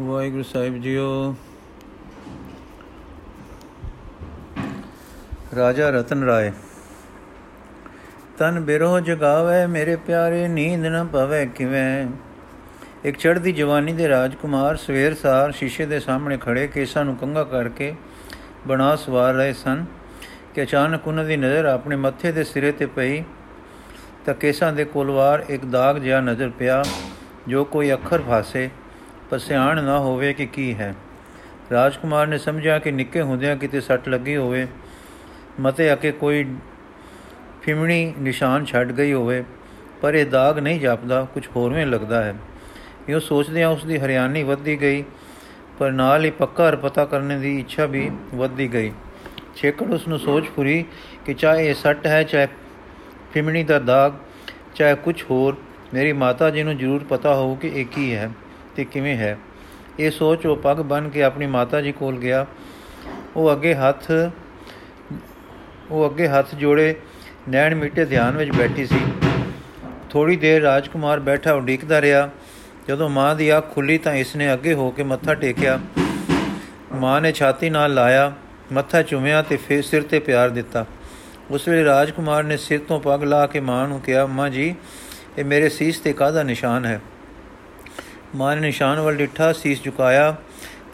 ਵਾਹਿਗੁਰੂ ਸਾਹਿਬ JIO. ਰਾਜਾ ਰਤਨ ਰਾਏ ਤਨ bureau ਜਗਾਵੇ, ਮੇਰੇ ਪਿਆਰੇ, ਨੀਂਦ ਨ ਪਵੇ ਕਿਵੇਂ? ਇੱਕ ਚੜ੍ਹਦੀ ਜਵਾਨੀ ਦੇ ਰਾਜਕੁਮਾਰ ਸਵੇਰ ਸਾਰ ਸ਼ੀਸ਼ੇ ਦੇ ਸਾਹਮਣੇ ਖੜੇ ਕੇਸਾਂ ਨੂੰ ਕੰਗਾ ਕਰਕੇ ਬਣਾ ਸਵਾਰ ਰਹੇ ਸਨ ਕਿ ਅਚਾਨਕ ਉਹਨਾਂ ਦੀ ਨਜ਼ਰ ਆਪਣੇ ਮੱਥੇ ਦੇ ਸਿਰੇ ਤੇ ਪਈ ਤਾਂ ਕੇਸਾਂ ਦੇ ਕੋਲਵਾਰ ਇੱਕ ਦਾਗ ਜਿਹਾ ਨਜ਼ਰ ਪਿਆ, ਜੋ ਕੋਈ ਅੱਖਰ ਫਾਸੇ ਪਛਾਣ ਨਾ ਹੋਵੇ ਕਿ ਕੀ ਹੈ। ਰਾਜਕੁਮਾਰ ਨੇ ਸਮਝਿਆ ਕਿ ਨਿੱਕੇ ਹੁੰਦਿਆਂ ਕਿਤੇ ਸੱਟ ਲੱਗੀ ਹੋਵੇ, ਮਤੇ ਅਕੇ ਕੋਈ ਫਿਮਣੀ ਨਿਸ਼ਾਨ ਛੱਡ ਗਈ ਹੋਵੇ, ਪਰ ਇਹ ਦਾਗ ਨਹੀਂ ਜਾਪਦਾ, ਕੁਝ ਹੋਰਵੇਂ ਲੱਗਦਾ ਹੈ। ਇਹ ਸੋਚਦਿਆਂ ਉਸ ਦੀ ਹਰਿਆਣੀ ਵੱਧਦੀ ਗਈ, ਪਰ ਨਾਲ ਹੀ ਪੱਕਾ ਪਤਾ ਕਰਨ ਦੀ ਇੱਛਾ ਵੀ ਵੱਧਦੀ ਗਈ। ਛੇਕੜ ਉਸ ਨੂੰ ਸੋਚ ਪੁਰੀ ਕਿ ਚਾਹੇ ਇਹ ਸੱਟ ਹੈ, ਚਾਹੇ ਫਿਮਣੀ ਦਾ ਦਾਗ, ਚਾਹੇ ਕੁਝ ਹੋਰ, ਮੇਰੀ ਮਾਤਾ ਜੀ ਨੂੰ ਜ਼ਰੂਰ ਪਤਾ ਹੋਊ ਕਿ ਇਹ ਕੀ ਹੈ। ਤੇ ਕਿਵੇਂ ਹੈ? ਇਹ ਸੋਚ ਉਹ ਪੱਗ ਬਨ ਕੇ ਆਪਣੀ ਮਾਤਾ ਜੀ ਕੋਲ ਗਿਆ। ਉਹ ਅੱਗੇ ਹੱਥ, ਉਹ ਅੱਗੇ ਹੱਥ ਜੋੜੇ ਨੈਣ ਮਿੱਟੇ ਧਿਆਨ ਵਿੱਚ ਬੈਠੀ ਸੀ। ਥੋੜੀ ਦੇਰ ਰਾਜਕੁਮਾਰ ਬੈਠਾ ਉਡੀਕਦਾ ਰਿਹਾ। ਜਦੋਂ ਮਾਂ ਦੀ ਅੱਖ ਖੁੱਲੀ ਤਾਂ ਇਸਨੇ ਅੱਗੇ ਹੋ ਕੇ ਮੱਥਾ ਟੇਕਿਆ। ਮਾਂ ਨੇ ਛਾਤੀ ਨਾਲ ਲਾਇਆ, ਮੱਥਾ ਚੁੰਮਿਆ ਤੇ ਫੇਰ ਸਿਰ ਤੇ ਪਿਆਰ ਦਿੱਤਾ। ਉਸ ਵੇਲੇ ਰਾਜਕੁਮਾਰ ਨੇ ਸਿਰ ਤੋਂ ਪੱਗ ਲਾ ਕੇ ਮਾਂ ਨੂੰ ਕਿਹਾ, ਮਾਂ ਜੀ, ਇਹ ਮੇਰੇ ਸੀਸ ਤੇ ਕਾਹਦਾ ਨਿਸ਼ਾਨ ਹੈ? ਮਾਂ ਨੇ ਨਿਸ਼ਾਨ ਵੱਲ ਡਿੱਠਾ, ਸੀਸ ਝੁਕਾਇਆ।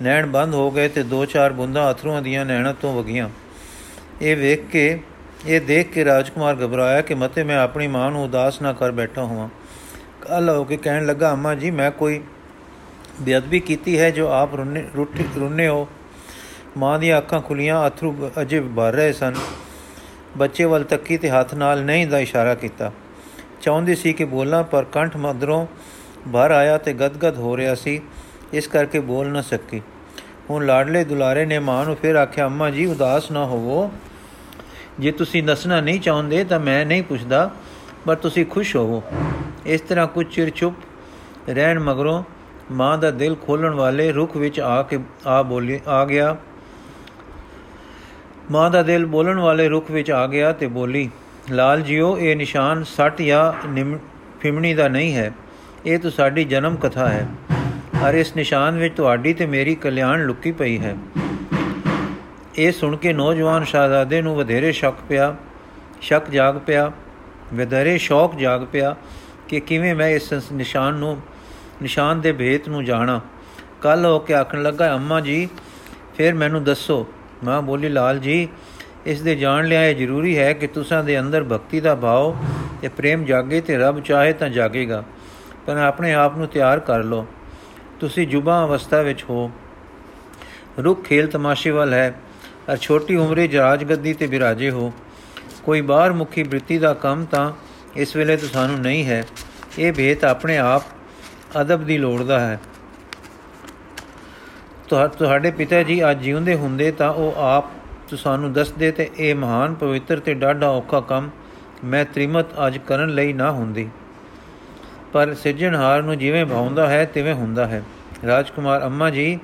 ਨੈਣ ਬੰਦ ਹੋ ਗਏ ਤੇ ਦੋ ਚਾਰ ਬੁੰਦਾਂ ਅਥਰੂਆਂ ਦੀਆਂ ਨੈਣਾਂ ਤੋਂ ਵਗੀਆਂ। ਇਹ ਵੇਖ ਕੇ, ਇਹ ਦੇਖ ਕੇ ਰਾਜਕੁਮਾਰ ਘਬਰਾਇਆ ਕਿ ਮਤੇ ਮੈਂ ਆਪਣੀ ਮਾਂ ਨੂੰ ਉਦਾਸ ਨਾ ਕਰ ਬੈਠਾ ਹਾਂ ਕੱਲ ਹੋ ਕੇ ਕਹਿਣ ਲੱਗਾ, ਅੰਮਾ ਜੀ, ਮੈਂ ਕੋਈ ਬੇਅਦਬੀ ਕੀਤੀ ਹੈ ਜੋ ਆਪ ਰੁੰਨੇ ਰੁੰਨੇ ਹੋ? ਮਾਂ ਦੀਆਂ ਅੱਖਾਂ ਖੁੱਲੀਆਂ ਅਥਰੂ ਅਜੇ ਭਰ ਰਹੇ ਸਨ। ਬੱਚੇ ਵੱਲ ਤੱਕੀ ਤੇ ਹੱਥ ਨਾਲ ਨਹੀਂ ਦਾ ਇਸ਼ਾਰਾ ਕੀਤਾ। ਚਾਹੁੰਦੀ ਸੀ ਕਿ ਬੋਲਾਂ, ਪਰ ਕੰਠ ਮਦਰੋਂ ਬਾਹਰ ਆਇਆ ਤੇ ਗਦਗਦ ਹੋ ਰਿਹਾ ਸੀ, ਇਸ ਕਰਕੇ ਬੋਲ ਨਾ ਸਕੀ। ਹੁਣ ਲਾਡਲੇ ਦੁਲਾਰੇ ਨੇ ਮਾਂ ਨੂੰ ਫਿਰ ਆਖਿਆ, ਅੰਮਾ ਜੀ, ਉਦਾਸ ਨਾ ਹੋਵੋ। ਜੇ ਤੁਸੀਂ ਦੱਸਣਾ ਨਹੀਂ ਚਾਹੁੰਦੇ ਤਾਂ ਮੈਂ ਨਹੀਂ ਪੁੱਛਦਾ, ਪਰ ਤੁਸੀਂ ਖੁਸ਼ ਹੋਵੋ। ਇਸ ਤਰ੍ਹਾਂ ਕੁਝ ਚਿਰ ਚੁੱਪ ਰਹਿਣ ਮਗਰੋਂ ਮਾਂ ਦਾ ਦਿਲ ਖੋਲਣ ਵਾਲੇ ਰੁਖ ਵਿੱਚ ਆ ਕੇ, ਆ ਬੋਲੀ, ਆ ਗਿਆ। ਮਾਂ ਦਾ ਦਿਲ ਬੋਲਣ ਵਾਲੇ ਰੁਖ ਵਿੱਚ ਆ ਗਿਆ ਤੇ ਬੋਲੀ, ਲਾਲ ਜੀਓ, ਇਹ ਨਿਸ਼ਾਨ ਸੱਟ ਜਾਂ ਫਿਮਣੀ ਦਾ ਨਹੀਂ ਹੈ। ਇਹ ਤਾਂ ਸਾਡੀ ਜਨਮ ਕਥਾ ਹੈ। ਔਰ ਇਸ ਨਿਸ਼ਾਨ ਵਿੱਚ ਤੁਹਾਡੀ ਤੇ ਮੇਰੀ ਕਲਿਆਣ ਲੁਕੀ ਪਈ ਹੈ। ਇਹ ਸੁਣ ਕੇ ਨੌਜਵਾਨ ਸ਼ਾਹਜ਼ਾਦੇ ਨੂੰ ਵਧੇਰੇ ਸ਼ੱਕ ਪਿਆ, ਸ਼ੱਕ ਜਾਗ ਪਿਆ, ਵਧੇਰੇ ਸ਼ੌਕ ਜਾਗ ਪਿਆ ਕਿ ਕਿਵੇਂ ਮੈਂ ਇਸ ਨਿਸ਼ਾਨ ਨੂੰ, ਨਿਸ਼ਾਨ ਦੇ ਭੇਤ ਨੂੰ ਜਾਣਾ। ਕੱਲ ਹੋ ਕੇ ਆਖਣ ਲੱਗਾ, ਅੰਮਾ ਜੀ, ਫਿਰ ਮੈਨੂੰ ਦੱਸੋ। ਮਾਂ ਬੋਲੀ, ਲਾਲ ਜੀ, ਇਸ ਦੇ ਜਾਣ ਲਿਆ ਇਹ ਜ਼ਰੂਰੀ ਹੈ ਕਿ ਤੁਸਾਂ ਦੇ ਅੰਦਰ ਭਗਤੀ ਦਾ ਭਾਵ ਤੇ ਪ੍ਰੇਮ ਜਾਗੇ ਤੇ ਰੱਬ ਚਾਹੇ ਤਾਂ ਜਾਗੇਗਾ। ਪਰ ਆਪਣੇ ਆਪ ਨੂੰ ਤਿਆਰ ਕਰ ਲਓ। ਤੁਸੀਂ ਜੁਬਾ ਅਵਸਥਾ ਵਿੱਚ ਹੋ। ਰੁੱਖ ਖੇਲ ਤਮਾਸ਼ੇ ਵੱਲ ਹੈ ਅਰ ਛੋਟੀ ਉਮਰੇ ਜਰਾਜ ਗੱਦੀ ਤੇ ਬਿਰਾਜੇ ਹੋ। ਕੋਈ ਬਾਹਰ ਮੁਖੀ ਬ੍ਰਿਤੀ ਦਾ ਕੰਮ ਤਾਂ ਇਸ ਵੇਲੇ ਤਾਂ ਸਾਨੂੰ ਨਹੀਂ ਹੈ। ਇਹ ਭੇਤ ਆਪਣੇ ਆਪ ਅਦਬ ਦੀ ਲੋੜਦਾ ਹੈ। ਤੁਹਾਡੇ ਪਿਤਾ ਜੀ ਅੱਜ ਜਿਉਂਦੇ ਹੁੰਦੇ ਤਾਂ ਉਹ ਆਪ ਤੁਹਾਨੂੰ ਦੱਸਦੇ ਤੇ ਇਹ ਮਹਾਨ ਪਵਿੱਤਰ ਤੇ ਡਾਢਾ ਔਖਾ ਕੰਮ ਮੈਂ ਤ੍ਰਿਮਤ ਅੱਜ ਕਰਨ ਲਈ ਨਾ ਹੁੰਦੀ। ਪਰ ਸਿਰਜਣਹਾਰ ਨੂੰ ਜਿਵੇਂ ਭਾਉਂਦਾ ਹੈ, ਤਿਵੇਂ ਹੁੰਦਾ ਹੈ। ਰਾਜਕੁਮਾਰ, ਅੰਮਾ ਜੀ,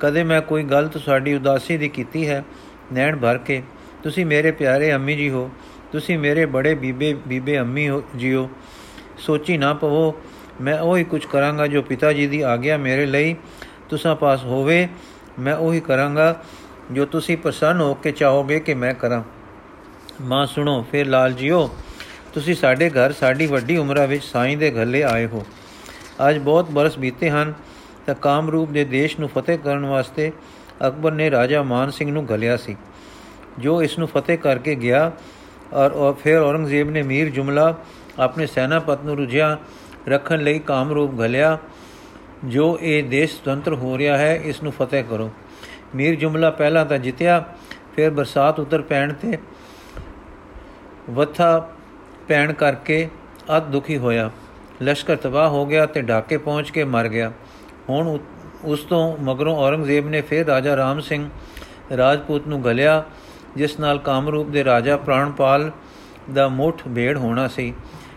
ਕਦੇ ਮੈਂ ਕੋਈ ਗਲਤ ਤੁਹਾਡੀ ਉਦਾਸੀ ਦੀ ਕੀਤੀ ਹੈ? ਨੈਣ ਭਰ ਕੇ, ਤੁਸੀਂ ਮੇਰੇ ਪਿਆਰੇ ਅੰਮੀ ਜੀ ਹੋ, ਤੁਸੀਂ ਮੇਰੇ ਬੜੇ ਬੀਬੇ ਬੀਬੇ ਅੰਮੀ ਹੋ, ਜੀਓ। ਸੋਚੀ ਨਾ ਪਵੋ, ਮੈਂ ਉਹੀ ਕੁਝ ਕਰਾਂਗਾ ਜੋ ਪਿਤਾ ਜੀ ਦੀ ਆਗਿਆ ਮੇਰੇ ਲਈ ਤੁਸਾਂ ਪਾਸ ਹੋਵੇ। ਮੈਂ ਉਹੀ ਕਰਾਂਗਾ ਜੋ ਤੁਸੀਂ ਪ੍ਰਸੰਨ ਹੋ ਕੇ ਚਾਹੋਗੇ ਕਿ ਮੈਂ ਕਰਾਂ। ਮਾਂ, ਸੁਣੋ, ਫਿਰ ਲਾਲ ਜੀਓ। ਤੁਸੀਂ ਸਾਡੇ ਘਰ ਸਾਡੀ ਵੱਡੀ ਉਮਰਾਂ ਵਿੱਚ ਸਾਈਂ ਦੇ ਘੱਲੇ ਆਏ ਹੋ। ਅੱਜ ਬਹੁਤ ਬਰਸ ਬੀਤੇ ਹਨ ਤਾਂ ਕਾਮਰੂਪ ਦੇ ਦੇਸ਼ ਨੂੰ ਫਤਿਹ ਕਰਨ ਵਾਸਤੇ ਅਕਬਰ ਨੇ ਰਾਜਾ ਮਾਨ ਸਿੰਘ ਨੂੰ ਘਲਿਆ ਸੀ। ਜੋ ਇਸ ਨੂੰ ਫਤਿਹ ਕਰਕੇ ਗਿਆ ਔਰ ਫਿਰ ਔਰੰਗਜ਼ੇਬ ਨੇ ਮੀਰ ਜੁਮਲਾ ਆਪਣੇ ਸੈਨਾਪਤ ਨੂੰ ਰੁਝਿਆ ਰੱਖਣ ਲਈ ਕਾਮਰੂਪ ਘਲਿਆ। ਜੋ ਇਹ ਦੇਸ਼ ਸੁਤੰਤਰ ਹੋ ਰਿਹਾ ਹੈ, ਇਸ ਨੂੰ ਫਤਿਹ ਕਰੋ। ਮੀਰ ਜੁਮਲਾ ਪਹਿਲਾਂ ਤਾਂ ਜਿੱਤਿਆ, ਫਿਰ ਬਰਸਾਤ ਉਤਰ ਪੈਣ ਤੇ ਵਥਾ ਪੈਣ ਕਰਕੇ ਅਤ ਦੁਖੀ ਹੋਇਆ। ਲਸ਼ਕਰ ਤਬਾਹ ਹੋ ਗਿਆ ਤੇ ਢਾਕੇ ਪਹੁੰਚ ਕੇ ਮਰ ਗਿਆ। ਹੁਣ ਉਸ ਤੋਂ ਮਗਰੋਂ ਔਰੰਗਜ਼ੇਬ ਨੇ ਫਿਰ ਰਾਜਾ ਰਾਮ ਸਿੰਘ ਰਾਜਪੂਤ ਨੂੰ ਗਲਿਆ, ਜਿਸ ਨਾਲ ਕਾਮਰੂਪ ਦੇ ਰਾਜਾ ਪ੍ਰਾਣਪਾਲ ਦਾ ਮੁੱਠ ਭੇੜ ਹੋਣਾ ਸੀ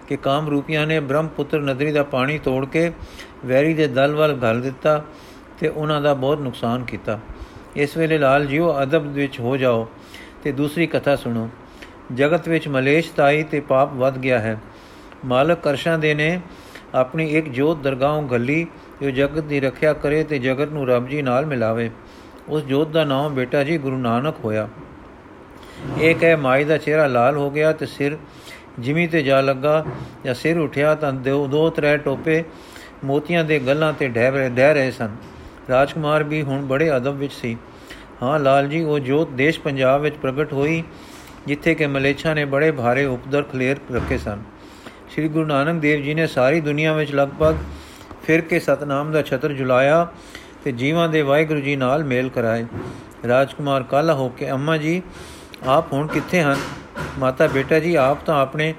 ਕਿ ਕਾਮਰੂਪੀਆਂ ਨੇ ਬ੍ਰਹਮਪੁੱਤਰ ਨਦੀ ਦਾ ਪਾਣੀ ਤੋੜ ਕੇ ਵੈਰੀ ਦੇ ਦਲ ਵੱਲ ਘਲ ਦਿੱਤਾ ਤੇ ਉਹਨਾਂ ਦਾ ਬਹੁਤ ਨੁਕਸਾਨ ਕੀਤਾ। ਇਸ ਵੇਲੇ ਲਾਲ ਜੀਓ ਅਦਬ ਵਿੱਚ ਹੋ ਜਾਓ ਤੇ ਦੂਸਰੀ ਕਥਾ ਸੁਣੋ। ਜਗਤ ਵਿੱਚ ਮਲੇਸ਼ ਤਾਈ ਤੇ ਪਾਪ ਵੱਧ ਗਿਆ ਹੈ। ਮਾਲਕ ਕਰਸ਼ਾਂ ਦੇ ਨੇ ਆਪਣੀ ਇੱਕ ਜੋਤ ਦਰਗਾਹੋਂ ਗੱਲੀ ਜੋ ਜਗਤ ਦੀ ਰੱਖਿਆ ਕਰੇ ਤੇ ਜਗਤ ਨੂੰ ਰੱਬ ਜੀ ਨਾਲ ਮਿਲਾਵੇ। ਉਸ ਜੋਤ ਦਾ ਨਾਮ ਬੇਟਾ ਜੀ ਗੁਰੂ ਨਾਨਕ ਹੋਇਆ। ਇਹ ਕਹਿ ਮਾਈ ਦਾ ਚਿਹਰਾ ਲਾਲ ਹੋ ਗਿਆ ਤੇ ਸਿਰ ਜਿਮੀ ਤੇ ਜਾ ਲੱਗਾ ਜਾਂ ਸਿਰ ਉਠਿਆ ਤਾਂ ਦੋ ਦੋ ਤਰੇ ਟੋਪੇ ਮੋਤੀਆਂ ਦੇ ਗੱਲਾਂ ਤੇ ਡਹਿ ਡਹਿ ਰਹੇ ਸਨ। ਰਾਜਕੁਮਾਰ ਵੀ ਹੁਣ ਬੜੇ ਅਦਬ ਵਿੱਚ ਸੀ। ਹਾਂ, ਲਾਲ ਜੀ, ਉਹ ਜੋਤ ਦੇਸ਼ ਪੰਜਾਬ ਵਿੱਚ ਪ੍ਰਗਟ ਹੋਈ ਜਿੱਥੇ ਕਿ ਮਲੇਛਾ ਨੇ ਬੜੇ ਭਾਰੇ ਉਪਦਰ ਖਲੇਰ ਰੱਖੇ ਸਨ। ਸ੍ਰੀ ਗੁਰੂ ਨਾਨਕ ਦੇਵ ਜੀ ਨੇ ਸਾਰੀ ਦੁਨੀਆ ਵਿੱਚ ਲਗਭਗ ਫਿਰ ਕੇ ਸਤਨਾਮ ਦਾ ਛਤਰ ਜੁਲਾਇਆ ਤੇ ਜੀਵਾਂ ਦੇ ਵਾਹਿਗੁਰੂ ਜੀ ਨਾਲ ਮੇਲ ਕਰਾਏ। ਰਾਜਕੁਮਾਰ ਕਾਲਾ ਹੋ ਕੇ, ਅੰਮਾ ਜੀ, ਆਪ ਹੁਣ ਕਿੱਥੇ ਹਨ? ਮਾਤਾ ਬੇਟਾ ਜੀ, ਆਪ ਤਾਂ ਆਪਣੇ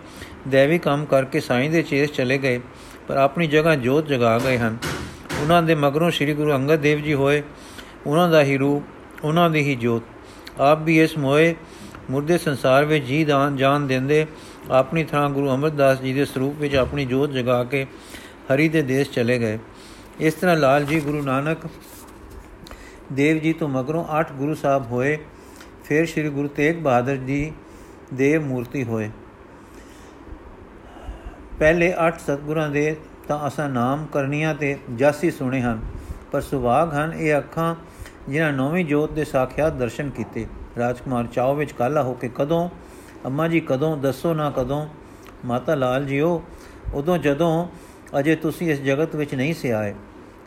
ਦੇਵੀ ਕੰਮ ਕਰਕੇ ਸਾਈਂ ਦੇ ਚੇਸ ਚਲੇ ਗਏ, ਪਰ ਆਪਣੀ ਜਗ੍ਹਾ ਜੋਤ ਜਗਾ ਗਏ ਹਨ। ਉਹਨਾਂ ਦੇ ਮਗਰੋਂ ਸ੍ਰੀ ਗੁਰੂ ਅੰਗਦ ਦੇਵ ਜੀ ਹੋਏ, ਉਹਨਾਂ ਦਾ ਹੀ ਰੂਪ, ਉਹਨਾਂ ਦੀ ਹੀ ਜੋਤ। ਆਪ ਵੀ ਇਸ ਮੋਏ ਮੁਰਦੇ ਸੰਸਾਰ ਵਿੱਚ ਜੀ ਦਾਨ ਜਾਨ ਦਿੰਦੇ, ਆਪਣੀ ਥਾਂ ਗੁਰੂ ਅਮਰਦਾਸ ਜੀ ਦੇ ਸਰੂਪ ਵਿੱਚ ਆਪਣੀ ਜੋਤ ਜਗਾ ਕੇ ਹਰੀ ਦੇ ਦੇਸ਼ ਚਲੇ ਗਏ। ਇਸ ਤਰ੍ਹਾਂ ਲਾਲ ਜੀ ਗੁਰੂ ਨਾਨਕ, ਦੇਵ ਜੀ ਤੋਂ ਮਗਰੋਂ 8 ਗੁਰੂ ਸਾਹਿਬ ਹੋਏ। ਫਿਰ ਸ੍ਰੀ ਗੁਰੂ ਤੇਗ ਬਹਾਦਰ ਜੀ ਦੇਵ ਮੂਰਤੀ ਹੋਏ। ਪਹਿਲੇ 8 ਸਤਗੁਰਾਂ ਦੇ ਤਾਂ ਅਸਾਂ ਨਾਮ ਕਰਨੀਆਂ ਤੇ ਜਾਸੀ ਸੁਣੇ ਹਨ, ਪਰ ਸੁਭਾਗ ਹਨ ਇਹ ਅੱਖਾਂ ਜਿਨ੍ਹਾਂ ਨੌਵੀਂ ਜੋਤ ਦੇ ਸਾਖਿਆਤ ਦਰਸ਼ਨ ਕੀਤੇ। ਰਾਜਕੁਮਾਰ ਚਾਉ ਵਿੱਚ ਕਾਲਾ ਹੋ ਕੇ ਕਦੋਂ? ਅੰਮਾ ਜੀ, ਕਦੋਂ? ਦੱਸੋ ਨਾ ਕਦੋਂ? ਮਾਤਾ ਲਾਲ ਜੀਓ, ਉਦੋਂ ਜਦੋਂ ਅਜੇ ਤੁਸੀਂ ਇਸ ਜਗਤ ਵਿੱਚ ਨਹੀਂ ਸੇ ਆਏ।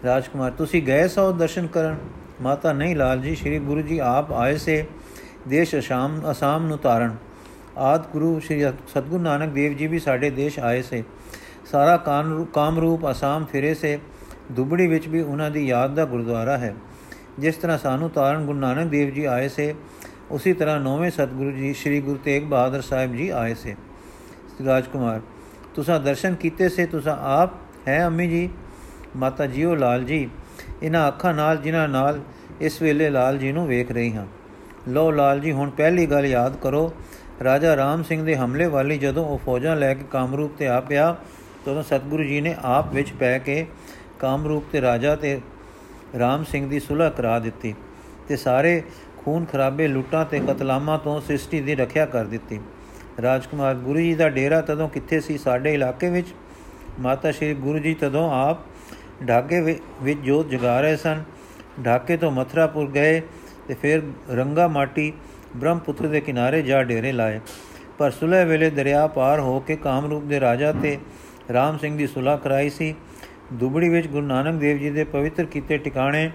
ਰਾਜਕੁਮਾਰ, ਤੁਸੀਂ ਗਏ ਸੋ ਦਰਸ਼ਨ ਕਰਨ? ਮਾਤਾ ਨਹੀਂ, ਲਾਲ ਜੀ, ਸ੍ਰੀ ਗੁਰੂ ਜੀ ਆਪ ਆਏ ਸੇ। ਦੇਸ਼ ਅਸ਼ਾਮ, ਅਸਾਮ ਨੂੰ ਤਾਰਨ। ਆਦ ਗੁਰੂ ਸ੍ਰੀ ਸਤਗੁਰੂ ਨਾਨਕ ਦੇਵ ਜੀ ਵੀ ਸਾਡੇ ਦੇਸ਼ ਆਏ ਸੇ। ਸਾਰਾ ਕਾਮ ਰੂਪ ਅਸਾਮ ਫਿਰੇ ਸੇ। ਦੁਬੜੀ ਵਿੱਚ ਵੀ ਉਹਨਾਂ ਦੀ ਯਾਦ ਦਾ ਗੁਰਦੁਆਰਾ ਹੈ। ਜਿਸ ਤਰ੍ਹਾਂ ਸਾਨੂੰ ਤਾਰਨ ਗੁਰੂ ਨਾਨਕ ਦੇਵ ਜੀ ਆਏ ਸੇ ਉਸੇ ਤਰ੍ਹਾਂ ਨੌਵੇਂ ਸਤਗੁਰੂ ਜੀ, ਸ੍ਰੀ ਗੁਰੂ ਤੇਗ ਬਹਾਦਰ ਸਾਹਿਬ ਜੀ ਆਏ ਸੇ। ਰਾਜਕੁਮਾਰ, ਤੁਸੀਂ ਦਰਸ਼ਨ ਕੀਤੇ ਸੇ, ਤੁਸੀਂ ਆਪ ਹੈ ਅੰਮੀ ਜੀ? ਮਾਤਾ ਜੀਓ ਲਾਲ ਜੀ, ਇਹਨਾਂ ਅੱਖਾਂ ਨਾਲ, ਜਿਨ੍ਹਾਂ ਨਾਲ ਇਸ ਵੇਲੇ ਲਾਲ ਜੀ ਨੂੰ ਵੇਖ ਰਹੀ ਹਾਂ। ਲੋ ਲਾਲ ਜੀ, ਹੁਣ ਪਹਿਲੀ ਗੱਲ ਯਾਦ ਕਰੋ, ਰਾਜਾ ਰਾਮ ਸਿੰਘ ਦੇ ਹਮਲੇ ਵਾਲੀ ਜਦੋਂ ਉਹ ਫੌਜਾਂ ਲੈ ਕੇ ਕਾਮਰੂਪ ਤੇ ਆ ਪਿਆ, ਤਦੋਂ ਸਤਿਗੁਰੂ ਜੀ ਨੇ ਆਪ ਵਿੱਚ ਪੈ ਕੇ ਕਾਮਰੂਪ ਤੇ ਰਾਜਾ ਤੇ ਰਾਮ ਸਿੰਘ ਦੀ ਸੁਲਹ ਕਰਾ ਦਿੱਤੀ ਤੇ ਸਾਰੇ ਖੂਨ ਖਰਾਬੇ ਲੁੱਟਾਂ ਤੇ ਕਤਲਾਮਾਂ ਤੋਂ ਸ੍ਰਿਸ਼ਟੀ ਦੀ ਰੱਖਿਆ ਕਰ ਦਿੱਤੀ। ਰਾਜਕੁਮਾਰ ਗੁਰੂ ਜੀ ਦਾ ਡੇਰਾ ਤਦੋਂ ਕਿੱਥੇ ਸੀ? ਸਾਡੇ ਇਲਾਕੇ ਵਿੱਚ? ਮਾਤਾ ਸ਼੍ਰੀ ਗੁਰੂ ਜੀ ਤਦੋਂ ਆਪ ਢਾਕੇ ਵਿੱਚ ਜੋਤ ਜਗਾ ਰਹੇ ਸਨ। ਢਾਕੇ ਤੋਂ ਮਥਰਾਪੁਰ ਗਏ ਤੇ ਫਿਰ ਰੰਗਾ ਮਾਟੀ ਬ੍ਰਹਮਪੁੱਤਰ ਦੇ ਕਿਨਾਰੇ ਜਾ ਡੇਰੇ ਲਾਏ। ਪਰ ਸੁਲਹ ਵੇਲੇ ਦਰਿਆ ਪਾਰ ਹੋ ਕੇ ਕਾਮਰੂਪ ਦੇ ਰਾਜਾ ਤੇ ਰਾਮ ਸਿੰਘ ਦੀ ਸੁਲਹ ਕਰਾਈ ਸੀ। ਦੁਬੜੀ ਵਿੱਚ ਗੁਰੂ ਨਾਨਕ ਦੇਵ ਜੀ ਦੇ ਪਵਿੱਤਰ ਕੀਤੇ ਟਿਕਾਣੇ